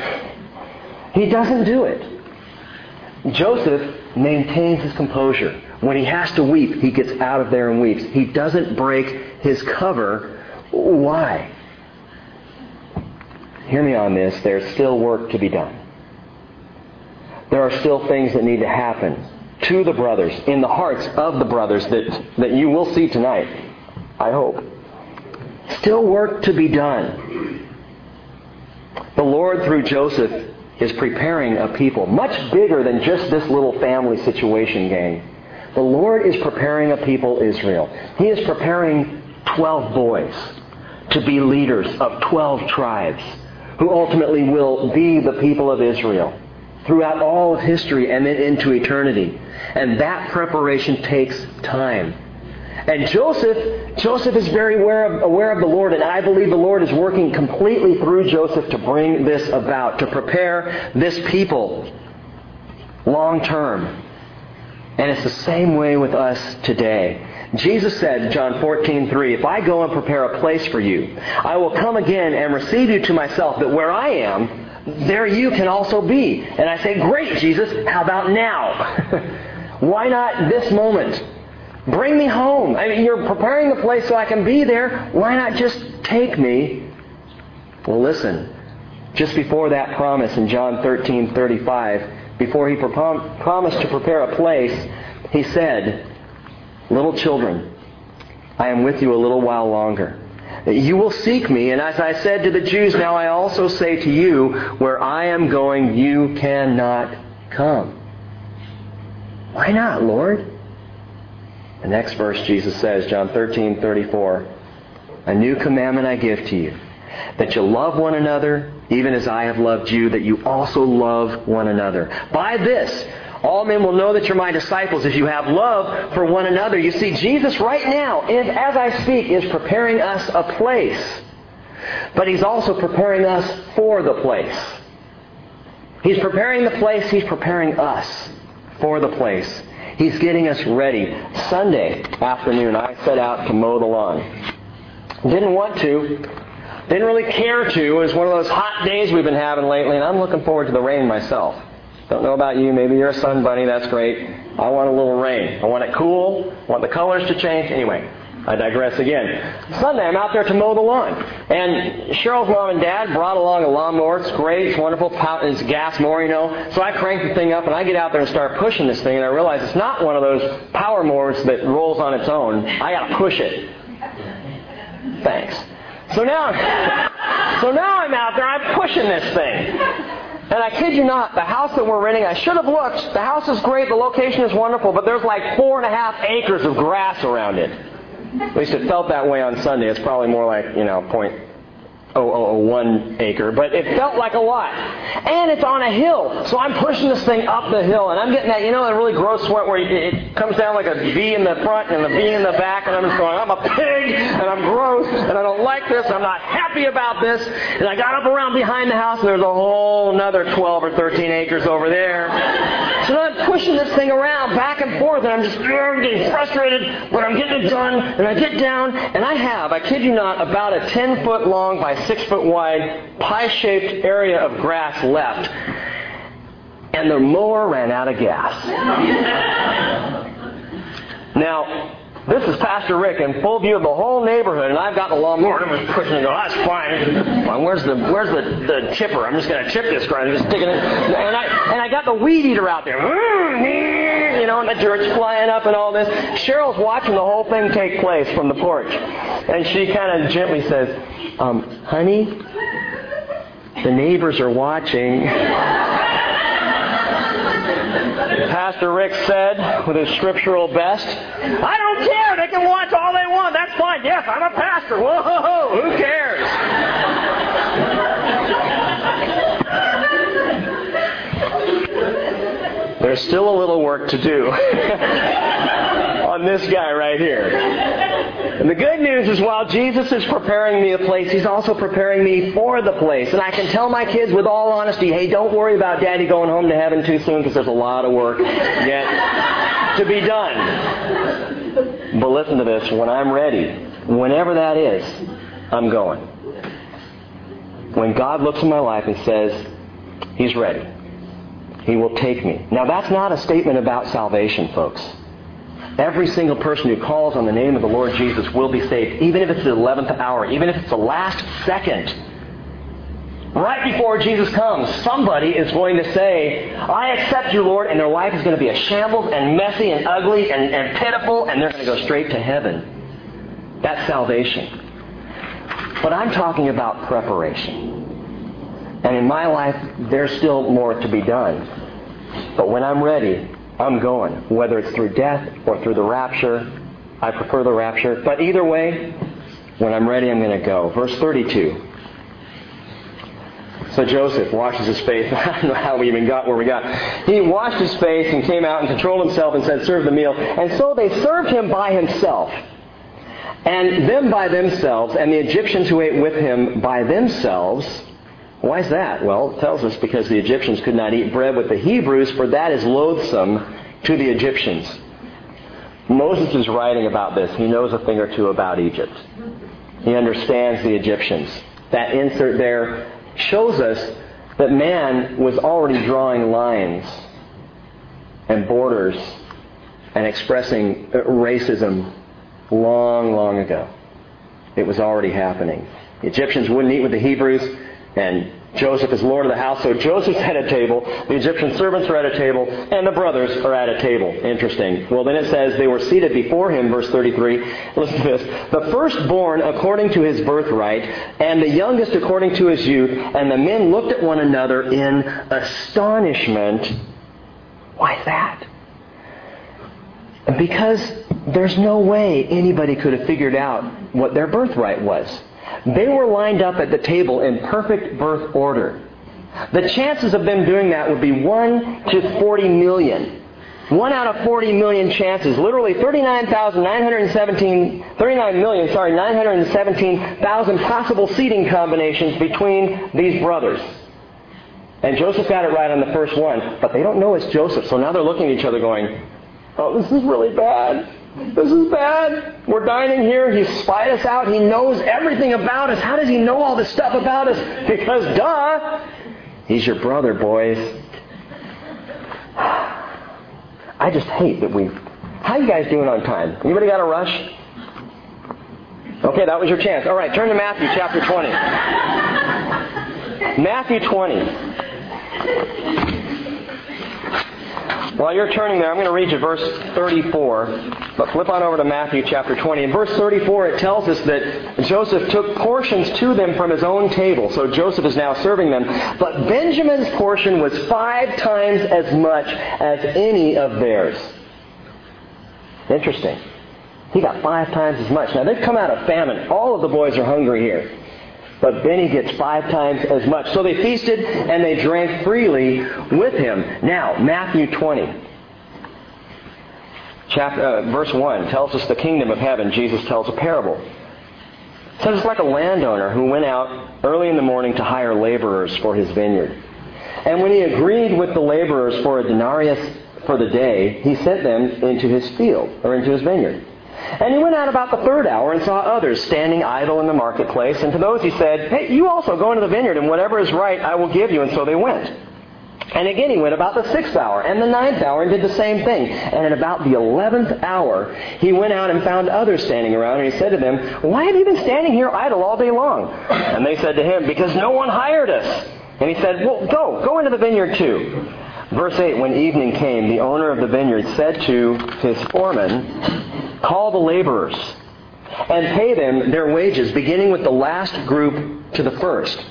Speaker 1: He doesn't do it. Joseph maintains his composure. When he has to weep, he gets out of there and weeps. He doesn't break his cover. Why? Hear me on this. There's still work to be done. There are still things that need to happen to the brothers, in the hearts of the brothers that, that you will see tonight, I hope. Still work to be done. The Lord, through Joseph, is preparing a people much bigger than just this little family situation, gang. The Lord is preparing a people, Israel. He is preparing 12 boys to be leaders of 12 tribes who ultimately will be the people of Israel throughout all of history and then into eternity. And that preparation takes time. And Joseph, Joseph is very aware of, aware of the Lord, and I believe the Lord is working completely through Joseph to bring this about, to prepare this people long term. And it's the same way with us today. Jesus said, John 14, 3, If I go and prepare a place for you, I will come again and receive you to myself, that where I am, there you can also be. And I say, Great, Jesus, how about now? Why not this moment? Bring me home. I mean, you're preparing the place so I can be there. Why not just take me? Well, listen. Just before that promise in John 13, 35, before he promised to prepare a place, he said, Little children, I am with you a little while longer. You will seek me, and as I said to the Jews, now I also say to you, where I am going, you cannot come. Why not, Lord? The next verse, Jesus says, John 13, 34, A new commandment I give to you, that you love one another, even as I have loved you, that you also love one another. By this, all men will know that you're my disciples if you have love for one another. You see, Jesus right now, as I speak, is preparing us a place. But he's also preparing us for the place. He's preparing the place, he's preparing us for the place. He's getting us ready. Sunday afternoon, I set out to mow the lawn. Didn't want to. Didn't really care to. It was one of those hot days we've been having lately, and I'm looking forward to the rain myself. Don't know about you. Maybe you're a sun bunny. That's great. I want a little rain. I want it cool. I want the colors to change. Anyway, I digress again. Sunday, I'm out there to mow the lawn. And Cheryl's mom and dad brought along a lawnmower. It's great. It's wonderful. It's gas mower, you know. So I crank the thing up and I get out there and start pushing this thing. And I realize it's not one of those power mowers that rolls on its own. I got to push it. Thanks. So now, so now I'm out there. I'm pushing this thing. And I kid you not, the house that we're renting, I should have looked. The house is great, the location is wonderful, but there's like four and a half acres of grass around it. At least it felt that way on Sunday. It's probably more like, you know, point 0.001 acre, but it felt like a lot. And it's on a hill, so I'm pushing this thing up the hill, and I'm getting that, you know, that really gross sweat where it comes down like a V in the front and a V in the back, and I'm just going, I'm a pig, and I'm gross, and I don't like this, I'm not happy about this. And I got up around behind the house, and there's a whole another 12 or 13 acres over there. So now I'm pushing this thing around back and forth, and I'm just I'm getting frustrated, but I'm getting it done, and I get down, and I have, I kid you not, about a 10 foot long by six foot wide, pie shaped area of grass left. And the mower ran out of gas. now, this is Pastor Rick in full view of the whole neighborhood, and I've got the lawnmower, and I'm pushing it. Go, that's fine. Where's the Where's the, the chipper? I'm just going to chip this ground. I'm just sticking it. And I and I got the weed eater out there. You know, and the dirt's flying up and all this. Cheryl's watching the whole thing take place from the porch, and she kind of gently says, um, honey, the neighbors are watching. Pastor Rick said with his scriptural best, I don't care. They can watch all they want. That's fine. Yes, I'm a pastor. Whoa, who cares? There's still a little work to do on this guy right here. And the good news is while Jesus is preparing me a place, He's also preparing me for the place. And I can tell my kids with all honesty, hey, don't worry about daddy going home to heaven too soon because there's a lot of work yet to be done. But listen to this. When I'm ready, whenever that is, I'm going. When God looks in my life and says, He's ready. he will take me. Now, that's not a statement about salvation, folks. Every single person who calls on the name of the Lord Jesus will be saved, even if it's the 11th hour, even if it's the last second. Right before Jesus comes, somebody is going to say, I accept you, Lord, and their life is going to be a shambles and messy and ugly and, and pitiful, and they're going to go straight to heaven. That's salvation. But I'm talking about preparation. And in my life, there's still more to be done. But when I'm ready, I'm going. Whether it's through death or through the rapture, I prefer the rapture. But either way, when I'm ready, I'm going to go. Verse 32. So Joseph washes his face. I don't know how we even got where we got. He washed his face and came out and controlled himself and said, Serve the meal. And so they served him by himself. And them by themselves, and the Egyptians who ate with him by themselves. Why is that? Well, it tells us because the Egyptians could not eat bread with the Hebrews, for that is loathsome to the Egyptians. Moses is writing about this. He knows a thing or two about Egypt. He understands the Egyptians. That insert there shows us that man was already drawing lines and borders and expressing racism long, long ago. It was already happening. The Egyptians wouldn't eat with the Hebrews, and Joseph is Lord of the house. So Joseph's at a table, the Egyptian servants are at a table, and the brothers are at a table. Interesting. Well, then it says they were seated before him, verse 33. Listen to this. The firstborn according to his birthright, and the youngest according to his youth, and the men looked at one another in astonishment. Why is that? Because there's no way anybody could have figured out what their birthright was. They were lined up at the table in perfect birth order. The chances of them doing that would be 1 to 40 million. 1 out of 40 million chances. Literally 39,917, 39 million, sorry, 917,000 possible seating combinations between these brothers. And Joseph got it right on the first one, but they don't know it's Joseph. So now they're looking at each other going, oh, this is really bad. This is bad. We're dining here. He spied us out. He knows everything about us. How does he know all this stuff about us? Because, duh, he's your brother, boys. I just hate that we. How you guys doing on time? Anybody got a rush? Okay, that was your chance. All right, turn to Matthew chapter 20. Matthew 20. While you're turning there, I'm going to read you verse 34, but flip on over to Matthew chapter 20. In verse 34, it tells us that Joseph took portions to them from his own table. So Joseph is now serving them. But Benjamin's portion was five times as much as any of theirs. Interesting. He got five times as much. Now they've come out of famine. All of the boys are hungry here. But Benny gets five times as much. So they feasted and they drank freely with him. Now, Matthew 20. Chapter, uh, verse 1 tells us the kingdom of heaven. Jesus tells a parable. It says it's like a landowner who went out early in the morning to hire laborers for his vineyard. And when he agreed with the laborers for a denarius for the day, he sent them into his field, or into his vineyard. And he went out about the third hour and saw others standing idle in the marketplace. And to those he said, Hey, you also go into the vineyard, and whatever is right I will give you. And so they went. And again he went about the sixth hour and the ninth hour and did the same thing. And at about the eleventh hour he went out and found others standing around. And he said to them, Why have you been standing here idle all day long? And they said to him, Because no one hired us. And he said, Well, go, go into the vineyard too. Verse 8, when evening came, the owner of the vineyard said to his foreman, Call the laborers and pay them their wages, beginning with the last group to the first.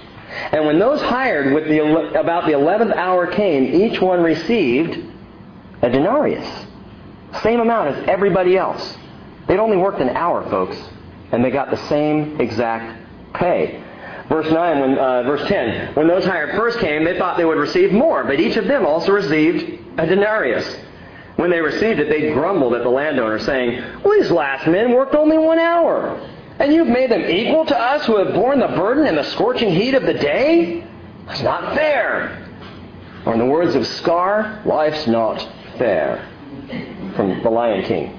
Speaker 1: And when those hired with the, about the eleventh hour came, each one received a denarius. Same amount as everybody else. They'd only worked an hour, folks, and they got the same exact pay. Verse 9, when, uh, verse 10, when those hired first came, they thought they would receive more, but each of them also received a denarius. When they received it, they grumbled at the landowner, saying, Well, these last men worked only one hour, and you've made them equal to us who have borne the burden and the scorching heat of the day? That's not fair. Or in the words of Scar, life's not fair. From The Lion King.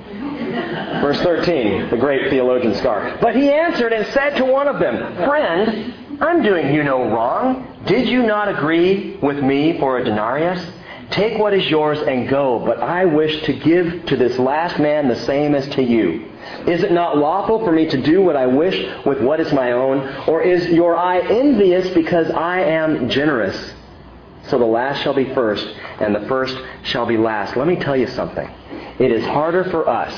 Speaker 1: Verse 13, the great theologian Scar. But he answered and said to one of them, Friend, I'm doing you no wrong. Did you not agree with me for a denarius? Take what is yours and go, but I wish to give to this last man the same as to you. Is it not lawful for me to do what I wish with what is my own? Or is your eye envious because I am generous? So the last shall be first, and the first shall be last. Let me tell you something. It is harder for us,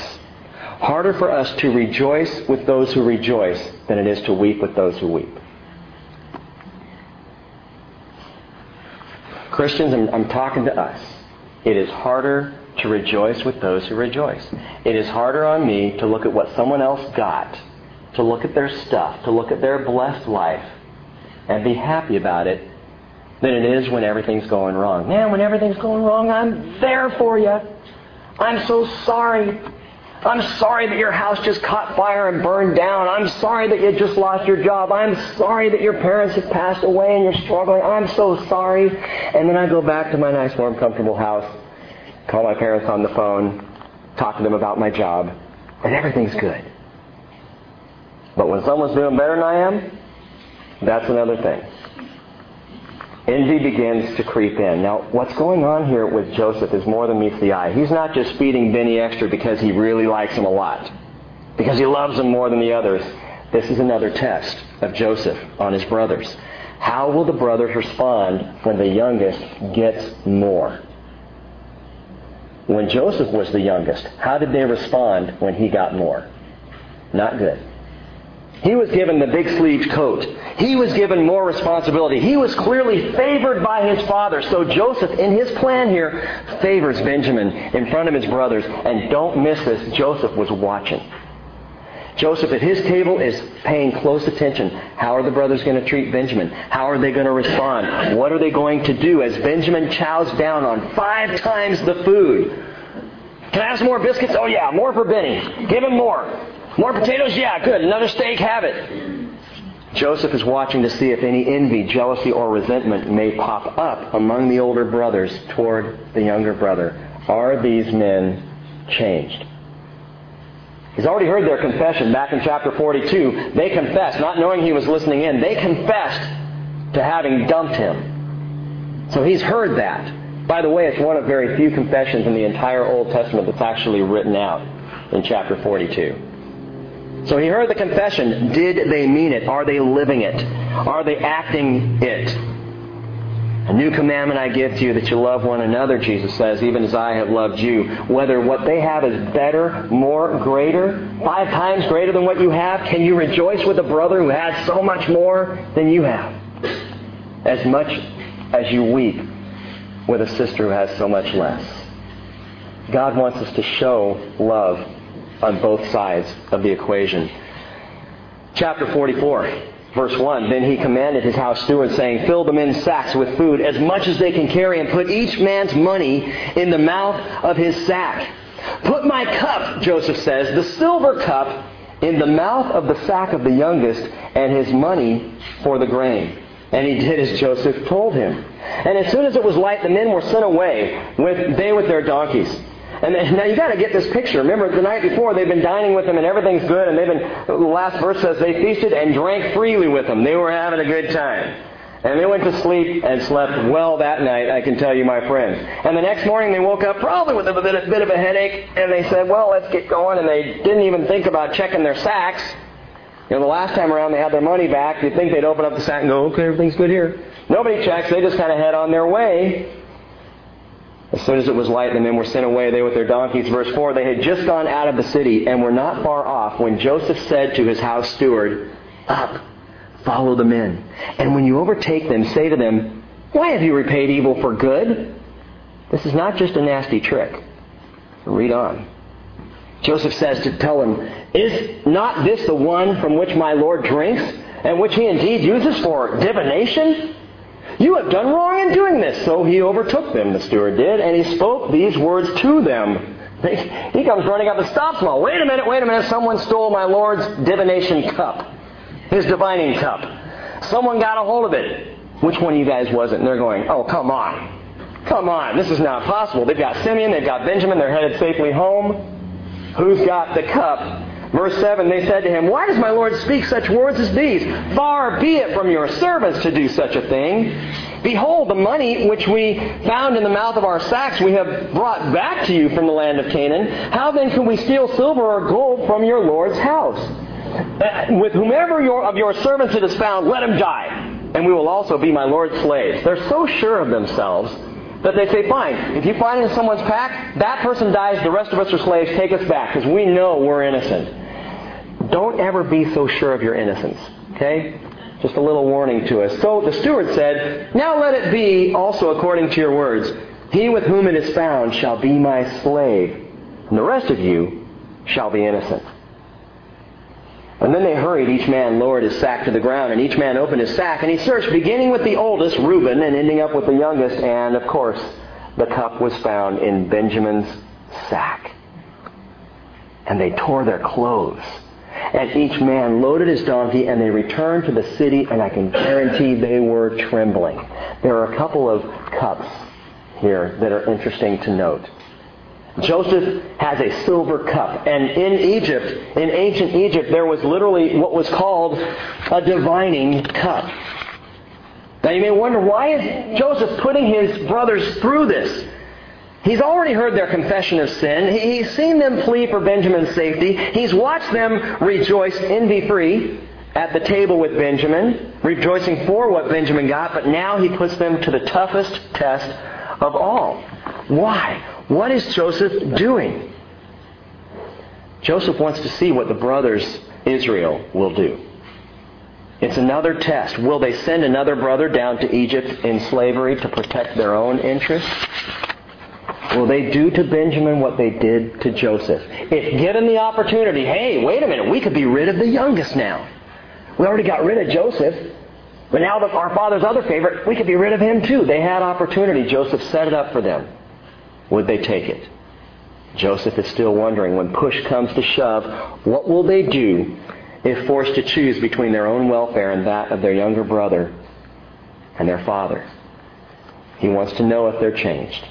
Speaker 1: harder for us to rejoice with those who rejoice than it is to weep with those who weep. Christians, I'm, I'm talking to us. It is harder to rejoice with those who rejoice. It is harder on me to look at what someone else got, to look at their stuff, to look at their blessed life, and be happy about it than it is when everything's going wrong. Man, when everything's going wrong, I'm there for you. I'm so sorry. I'm sorry that your house just caught fire and burned down. I'm sorry that you just lost your job. I'm sorry that your parents have passed away and you're struggling. I'm so sorry. And then I go back to my nice, warm, comfortable house, call my parents on the phone, talk to them about my job, and everything's good. But when someone's doing better than I am, that's another thing. Envy begins to creep in. Now, what's going on here with Joseph is more than meets the eye. He's not just feeding Benny extra because he really likes him a lot, because he loves him more than the others. This is another test of Joseph on his brothers. How will the brothers respond when the youngest gets more? When Joseph was the youngest, how did they respond when he got more? Not good. He was given the big sleeved coat. He was given more responsibility. He was clearly favored by his father. So Joseph, in his plan here, favors Benjamin in front of his brothers. And don't miss this, Joseph was watching. Joseph at his table is paying close attention. How are the brothers going to treat Benjamin? How are they going to respond? What are they going to do as Benjamin chows down on five times the food? Can I have some more biscuits? Oh yeah, more for Benny. Give him more. More potatoes? Yeah, good. Another steak? Have it. Joseph is watching to see if any envy, jealousy, or resentment may pop up among the older brothers toward the younger brother. Are these men changed? He's already heard their confession back in chapter 42. They confessed, not knowing he was listening in, they confessed to having dumped him. So he's heard that. By the way, it's one of very few confessions in the entire Old Testament that's actually written out in chapter 42. So he heard the confession. Did they mean it? Are they living it? Are they acting it? A new commandment I give to you that you love one another, Jesus says, even as I have loved you. Whether what they have is better, more, greater, five times greater than what you have, can you rejoice with a brother who has so much more than you have? As much as you weep with a sister who has so much less. God wants us to show love on both sides of the equation. Chapter 44, verse 1. Then he commanded his house steward, saying, Fill the men's sacks with food, as much as they can carry, and put each man's money in the mouth of his sack. Put my cup, Joseph says, the silver cup, in the mouth of the sack of the youngest, and his money for the grain. And he did as Joseph told him. And as soon as it was light, the men were sent away, with, they with their donkeys. And now you got to get this picture. Remember, the night before they've been dining with him and everything's good, and they've been. The last verse says they feasted and drank freely with him. They were having a good time. And they went to sleep and slept well that night, I can tell you, my friends. And the next morning they woke up probably with a bit, a bit of a headache, and they said, well, let's get going. And they didn't even think about checking their sacks. You know, the last time around they had their money back. You'd think they'd open up the sack and go, okay, everything's good here. Nobody checks. They just kind of head on their way. As soon as it was light, the men were sent away, they with their donkeys. Verse 4 They had just gone out of the city and were not far off when Joseph said to his house steward, Up, follow the men. And when you overtake them, say to them, Why have you repaid evil for good? This is not just a nasty trick. Read on. Joseph says to tell him, Is not this the one from which my Lord drinks, and which he indeed uses for divination? You have done wrong in doing this. So he overtook them, the steward did, and he spoke these words to them. He comes running up and stops them all. Wait a minute, wait a minute. Someone stole my Lord's divination cup, his divining cup. Someone got a hold of it. Which one of you guys was it? And they're going, oh, come on. Come on. This is not possible. They've got Simeon, they've got Benjamin, they're headed safely home. Who's got the cup Verse 7, they said to him, Why does my Lord speak such words as these? Far be it from your servants to do such a thing. Behold, the money which we found in the mouth of our sacks we have brought back to you from the land of Canaan. How then can we steal silver or gold from your Lord's house? Uh, with whomever your, of your servants it is found, let him die, and we will also be my Lord's slaves. They're so sure of themselves that they say, fine, if you find it in someone's pack, that person dies, the rest of us are slaves, take us back, because we know we're innocent. Don't ever be so sure of your innocence. Okay? Just a little warning to us. So the steward said, Now let it be also according to your words. He with whom it is found shall be my slave, and the rest of you shall be innocent. And then they hurried. Each man lowered his sack to the ground, and each man opened his sack, and he searched, beginning with the oldest, Reuben, and ending up with the youngest. And, of course, the cup was found in Benjamin's sack. And they tore their clothes. And each man loaded his donkey, and they returned to the city, and I can guarantee they were trembling. There are a couple of cups here that are interesting to note. Joseph has a silver cup. And in Egypt, in ancient Egypt, there was literally what was called a divining cup. Now you may wonder, why is Joseph putting his brothers through this? He's already heard their confession of sin. He's seen them plea for Benjamin's safety. He's watched them rejoice envy free at the table with Benjamin, rejoicing for what Benjamin got, but now he puts them to the toughest test of all. Why? What is Joseph doing? Joseph wants to see what the brothers Israel will do. It's another test. Will they send another brother down to Egypt in slavery to protect their own interests? Will they do to Benjamin what they did to Joseph? If given the opportunity, hey, wait a minute, we could be rid of the youngest now. We already got rid of Joseph. But now that our father's other favorite, we could be rid of him too. They had opportunity. Joseph set it up for them. Would they take it? Joseph is still wondering when push comes to shove, what will they do if forced to choose between their own welfare and that of their younger brother and their father? He wants to know if they're changed.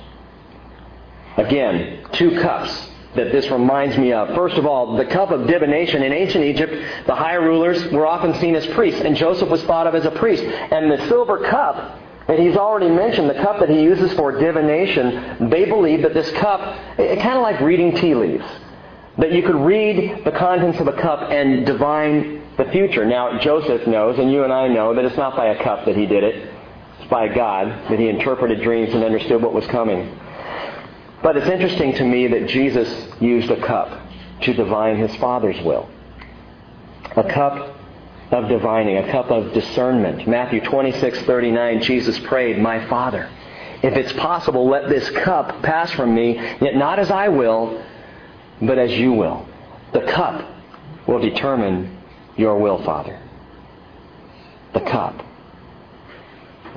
Speaker 1: Again, two cups that this reminds me of. First of all, the cup of divination. In ancient Egypt, the higher rulers were often seen as priests, and Joseph was thought of as a priest. And the silver cup that he's already mentioned, the cup that he uses for divination, they believe that this cup, kind of like reading tea leaves, that you could read the contents of a cup and divine the future. Now, Joseph knows, and you and I know, that it's not by a cup that he did it. It's by God that he interpreted dreams and understood what was coming. But it's interesting to me that Jesus used a cup to divine his Father's will. A cup of divining, a cup of discernment. Matthew 26:39 Jesus prayed, "My Father, if it's possible, let this cup pass from me, yet not as I will, but as you will." The cup will determine your will, Father. The cup.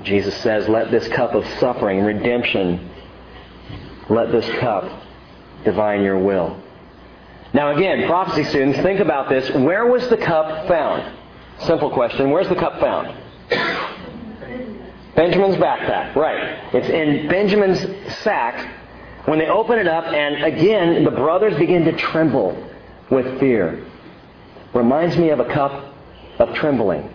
Speaker 1: Jesus says, "Let this cup of suffering, redemption, let this cup divine your will." Now again, prophecy students, think about this. Where was the cup found? Simple question. Where's the cup found? Benjamin's backpack. Right. It's in Benjamin's sack. When they open it up, and again, the brothers begin to tremble with fear. Reminds me of a cup of trembling.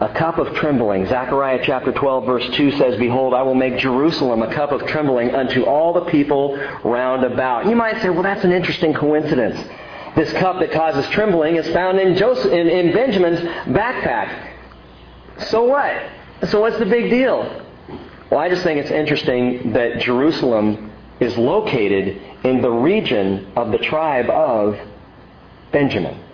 Speaker 1: A cup of trembling. Zechariah chapter 12 verse 2 says, Behold, I will make Jerusalem a cup of trembling unto all the people round about. You might say, well, that's an interesting coincidence. This cup that causes trembling is found in, Joseph, in, in Benjamin's backpack. So what? So what's the big deal? Well, I just think it's interesting that Jerusalem is located in the region of the tribe of Benjamin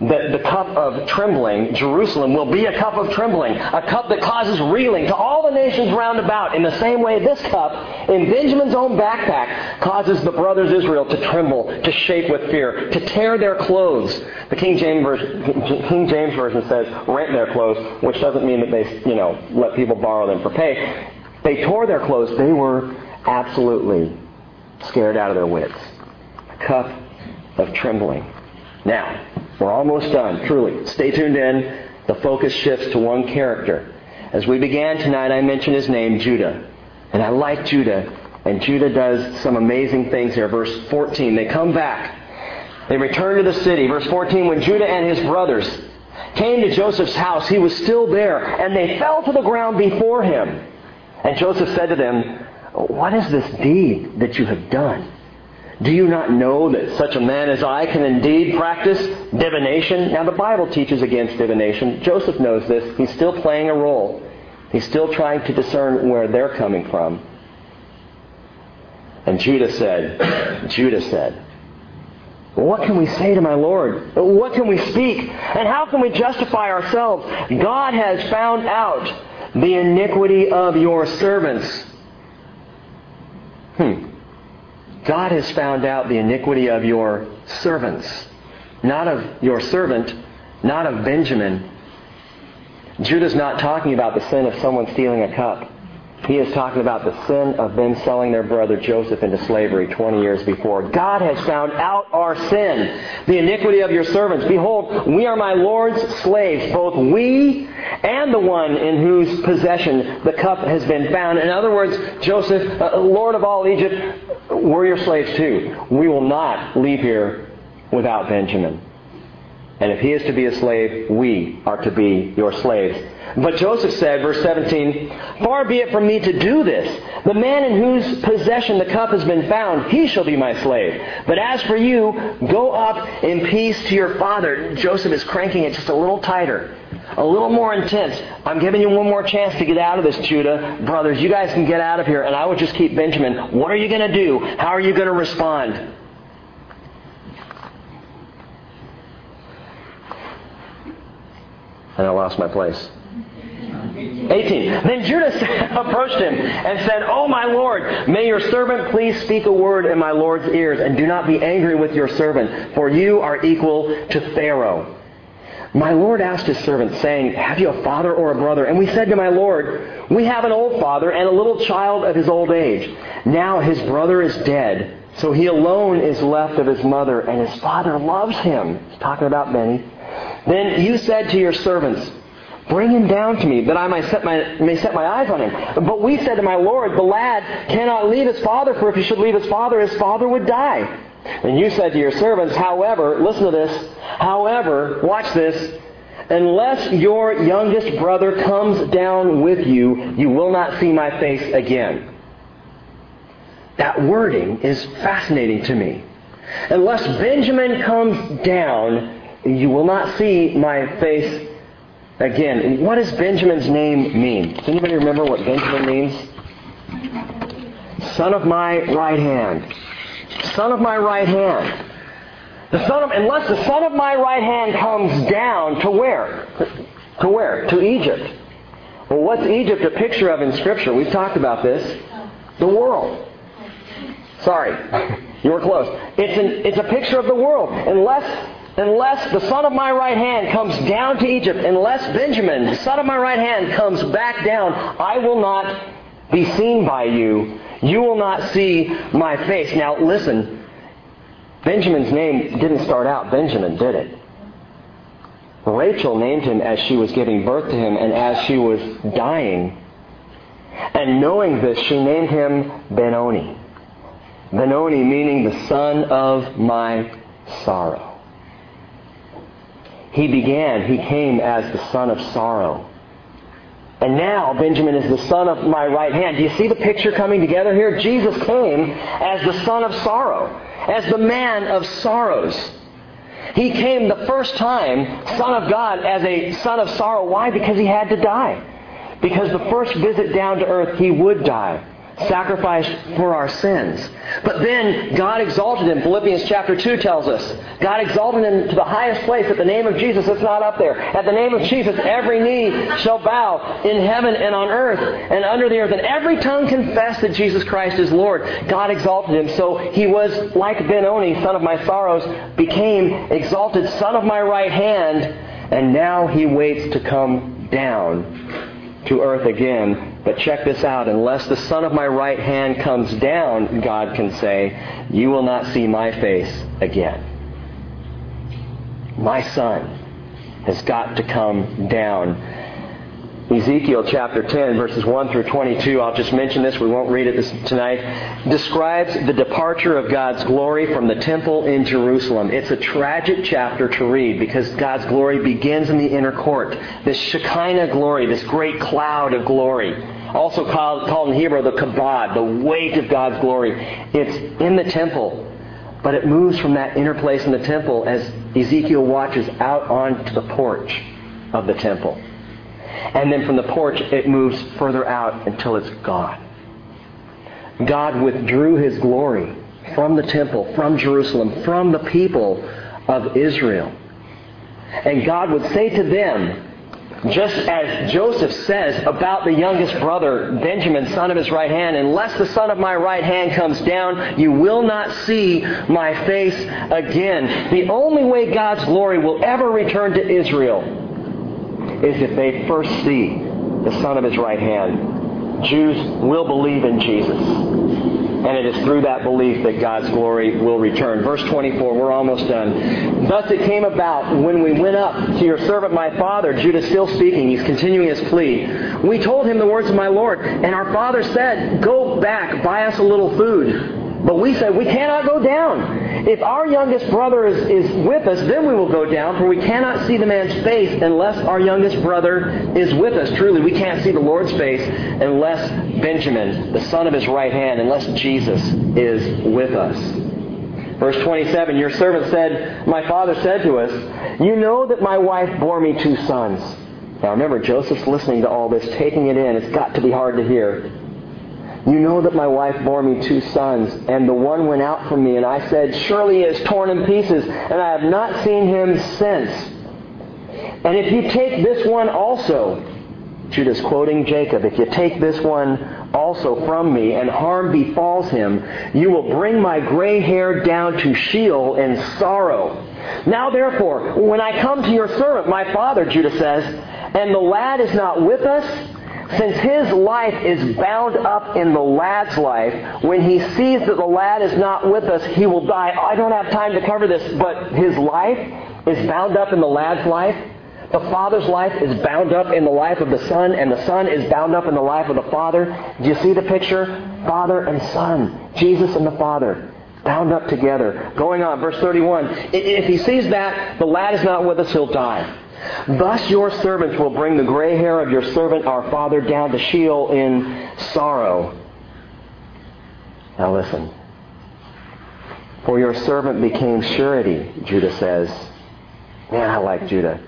Speaker 1: the, the cup of trembling, Jerusalem, will be a cup of trembling, a cup that causes reeling to all the nations round about. In the same way, this cup, in Benjamin's own backpack, causes the brothers Israel to tremble, to shake with fear, to tear their clothes. The King James version, King James version says rent their clothes, which doesn't mean that they, you know, let people borrow them for pay. They tore their clothes. They were absolutely scared out of their wits. A cup of trembling. Now, we're almost done, truly. Stay tuned in. The focus shifts to one character. As we began tonight, I mentioned his name, Judah. And I like Judah. And Judah does some amazing things here. Verse 14, they come back. They return to the city. Verse 14, when Judah and his brothers came to Joseph's house, he was still there, and they fell to the ground before him. And Joseph said to them, What is this deed that you have done? Do you not know that such a man as I can indeed practice divination? Now, the Bible teaches against divination. Joseph knows this. He's still playing a role. He's still trying to discern where they're coming from. And Judah said, Judah said, what can we say to my Lord? What can we speak? And how can we justify ourselves? God has found out the iniquity of your servants. Hmm. God has found out the iniquity of your servants. Not of your servant, not of Benjamin. Judah's not talking about the sin of someone stealing a cup. He is talking about the sin of them selling their brother Joseph into slavery 20 years before. God has found out our sin, the iniquity of your servants. Behold, we are my Lord's slaves, both we and the one in whose possession the cup has been found. In other words, Joseph, uh, Lord of all Egypt, we're your slaves too. We will not leave here without Benjamin. And if he is to be a slave, we are to be your slaves. But Joseph said, verse 17, Far be it from me to do this. The man in whose possession the cup has been found, he shall be my slave. But as for you, go up in peace to your father. Joseph is cranking it just a little tighter, a little more intense. I'm giving you one more chance to get out of this, Judah. Brothers, you guys can get out of here, and I will just keep Benjamin. What are you going to do? How are you going to respond? And I lost my place. 18. Then Judas approached him and said, Oh, my Lord, may your servant please speak a word in my Lord's ears, and do not be angry with your servant, for you are equal to Pharaoh. My Lord asked his servant, saying, Have you a father or a brother? And we said to my Lord, We have an old father and a little child of his old age. Now his brother is dead, so he alone is left of his mother, and his father loves him. He's talking about Benny. Then you said to your servants, Bring him down to me, that I may set, my, may set my eyes on him. But we said to my Lord, The lad cannot leave his father, for if he should leave his father, his father would die. And you said to your servants, However, listen to this, however, watch this, unless your youngest brother comes down with you, you will not see my face again. That wording is fascinating to me. Unless Benjamin comes down, you will not see my face again. What does Benjamin's name mean? Does anybody remember what Benjamin means? Son of my right hand. Son of my right hand. The son of, unless the son of my right hand comes down to where? To where? To Egypt. Well, what's Egypt a picture of in Scripture? We've talked about this. The world. Sorry, you were close. It's, an, it's a picture of the world. Unless unless the son of my right hand comes down to Egypt, unless Benjamin, the son of my right hand, comes back down, I will not be seen by you. You will not see my face. Now, listen. Benjamin's name didn't start out Benjamin, did it? Rachel named him as she was giving birth to him and as she was dying. And knowing this, she named him Benoni. Benoni meaning the son of my sorrow. He began, he came as the son of sorrow. And now Benjamin is the son of my right hand. Do you see the picture coming together here? Jesus came as the son of sorrow, as the man of sorrows. He came the first time, Son of God, as a son of sorrow. Why? Because he had to die. Because the first visit down to earth, he would die sacrificed for our sins. But then God exalted him. Philippians chapter 2 tells us. God exalted him to the highest place at the name of Jesus. It's not up there. At the name of Jesus, every knee shall bow in heaven and on earth and under the earth. And every tongue confess that Jesus Christ is Lord. God exalted him. So he was like Benoni, son of my sorrows, became exalted son of my right hand. And now he waits to come down to earth again but check this out. Unless the son of my right hand comes down, God can say, you will not see my face again. My son has got to come down. Ezekiel chapter 10, verses 1 through 22, I'll just mention this, we won't read it this, tonight, describes the departure of God's glory from the temple in Jerusalem. It's a tragic chapter to read because God's glory begins in the inner court. This Shekinah glory, this great cloud of glory, also called, called in Hebrew the kabod, the weight of God's glory. It's in the temple, but it moves from that inner place in the temple as Ezekiel watches out onto the porch of the temple. And then from the porch, it moves further out until it's gone. God withdrew his glory from the temple, from Jerusalem, from the people of Israel. And God would say to them, just as Joseph says about the youngest brother, Benjamin, son of his right hand, unless the son of my right hand comes down, you will not see my face again. The only way God's glory will ever return to Israel is if they first see the Son of His right hand. Jews will believe in Jesus. And it is through that belief that God's glory will return. Verse 24, we're almost done. Thus it came about when we went up to your servant my father, Judah still speaking, he's continuing his plea. We told him the words of my Lord, and our father said, Go back, buy us a little food. But we said, we cannot go down. If our youngest brother is, is with us, then we will go down, for we cannot see the man's face unless our youngest brother is with us. Truly, we can't see the Lord's face unless Benjamin, the son of his right hand, unless Jesus is with us. Verse 27, your servant said, My father said to us, You know that my wife bore me two sons. Now remember, Joseph's listening to all this, taking it in. It's got to be hard to hear. You know that my wife bore me two sons, and the one went out from me, and I said, Surely he is torn in pieces, and I have not seen him since. And if you take this one also, Judah's quoting Jacob, if you take this one also from me, and harm befalls him, you will bring my gray hair down to Sheol in sorrow. Now therefore, when I come to your servant, my father, Judah says, and the lad is not with us, since his life is bound up in the lad's life, when he sees that the lad is not with us, he will die. I don't have time to cover this, but his life is bound up in the lad's life. The father's life is bound up in the life of the son, and the son is bound up in the life of the father. Do you see the picture? Father and son. Jesus and the father. Bound up together. Going on, verse 31. If he sees that, the lad is not with us, he'll die. Thus your servants will bring the gray hair of your servant our father down to Sheol in sorrow. Now listen. For your servant became surety, Judah says. Man, I like Judah.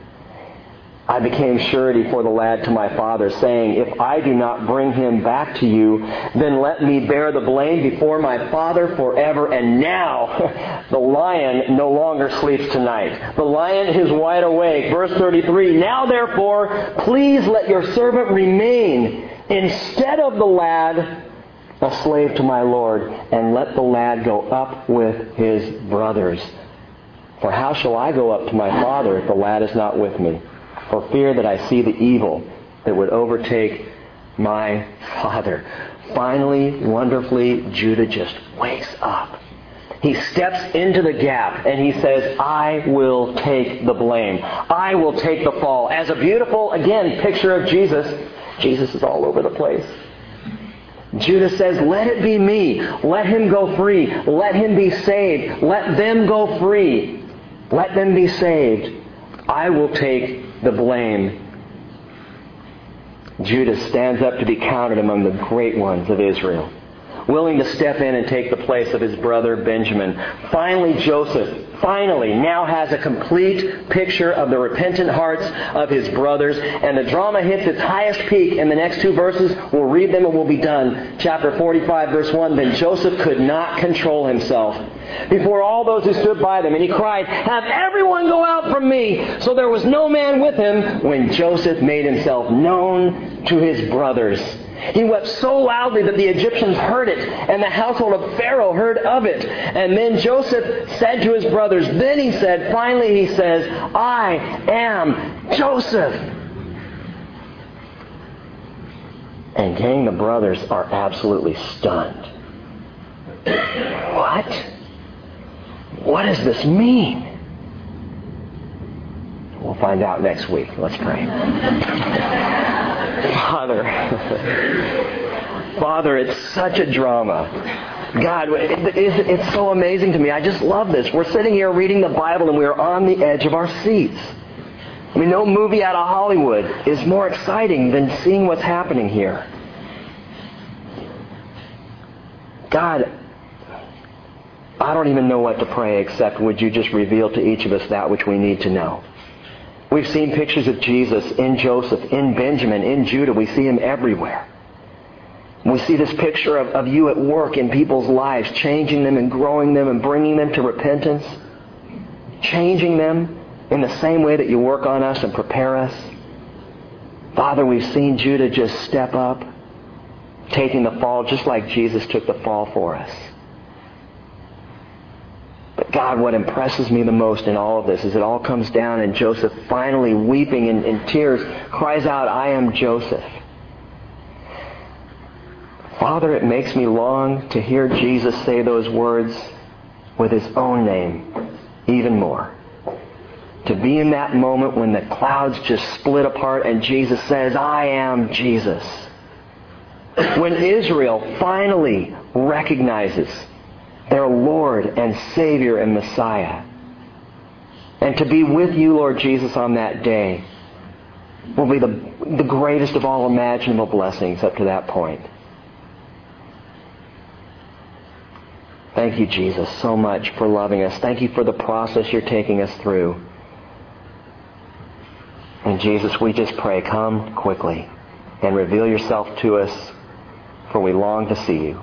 Speaker 1: I became surety for the lad to my father, saying, If I do not bring him back to you, then let me bear the blame before my father forever. And now the lion no longer sleeps tonight. The lion is wide awake. Verse 33 Now therefore, please let your servant remain instead of the lad a slave to my Lord, and let the lad go up with his brothers. For how shall I go up to my father if the lad is not with me? For fear that I see the evil that would overtake my father. Finally, wonderfully, Judah just wakes up. He steps into the gap and he says, I will take the blame. I will take the fall. As a beautiful, again, picture of Jesus, Jesus is all over the place. Judah says, Let it be me. Let him go free. Let him be saved. Let them go free. Let them be saved. I will take the blame. Judas stands up to be counted among the great ones of Israel, willing to step in and take the place of his brother Benjamin. Finally, Joseph finally now has a complete picture of the repentant hearts of his brothers. And the drama hits its highest peak in the next two verses. We'll read them and we'll be done. Chapter 45, verse 1. Then Joseph could not control himself before all those who stood by them. And he cried, Have everyone go out from me. So there was no man with him when Joseph made himself known to his brothers. He wept so loudly that the Egyptians heard it, and the household of Pharaoh heard of it. And then Joseph said to his brothers, then he said, finally he says, I am Joseph. And gang, the brothers are absolutely stunned. What? What does this mean? We'll find out next week. Let's pray. Father, Father, it's such a drama. God, it's so amazing to me. I just love this. We're sitting here reading the Bible and we're on the edge of our seats. I mean, no movie out of Hollywood is more exciting than seeing what's happening here. God, I don't even know what to pray except would you just reveal to each of us that which we need to know. We've seen pictures of Jesus in Joseph, in Benjamin, in Judah. We see him everywhere. We see this picture of, of you at work in people's lives, changing them and growing them and bringing them to repentance, changing them in the same way that you work on us and prepare us. Father, we've seen Judah just step up, taking the fall just like Jesus took the fall for us. But God, what impresses me the most in all of this is it all comes down and Joseph finally weeping in, in tears cries out, I am Joseph. Father, it makes me long to hear Jesus say those words with his own name even more. To be in that moment when the clouds just split apart and Jesus says, I am Jesus. When Israel finally recognizes their Lord and Savior and Messiah. And to be with you, Lord Jesus, on that day will be the, the greatest of all imaginable blessings up to that point. Thank you, Jesus, so much for loving us. Thank you for the process you're taking us through. And Jesus, we just pray, come quickly and reveal yourself to us, for we long to see you.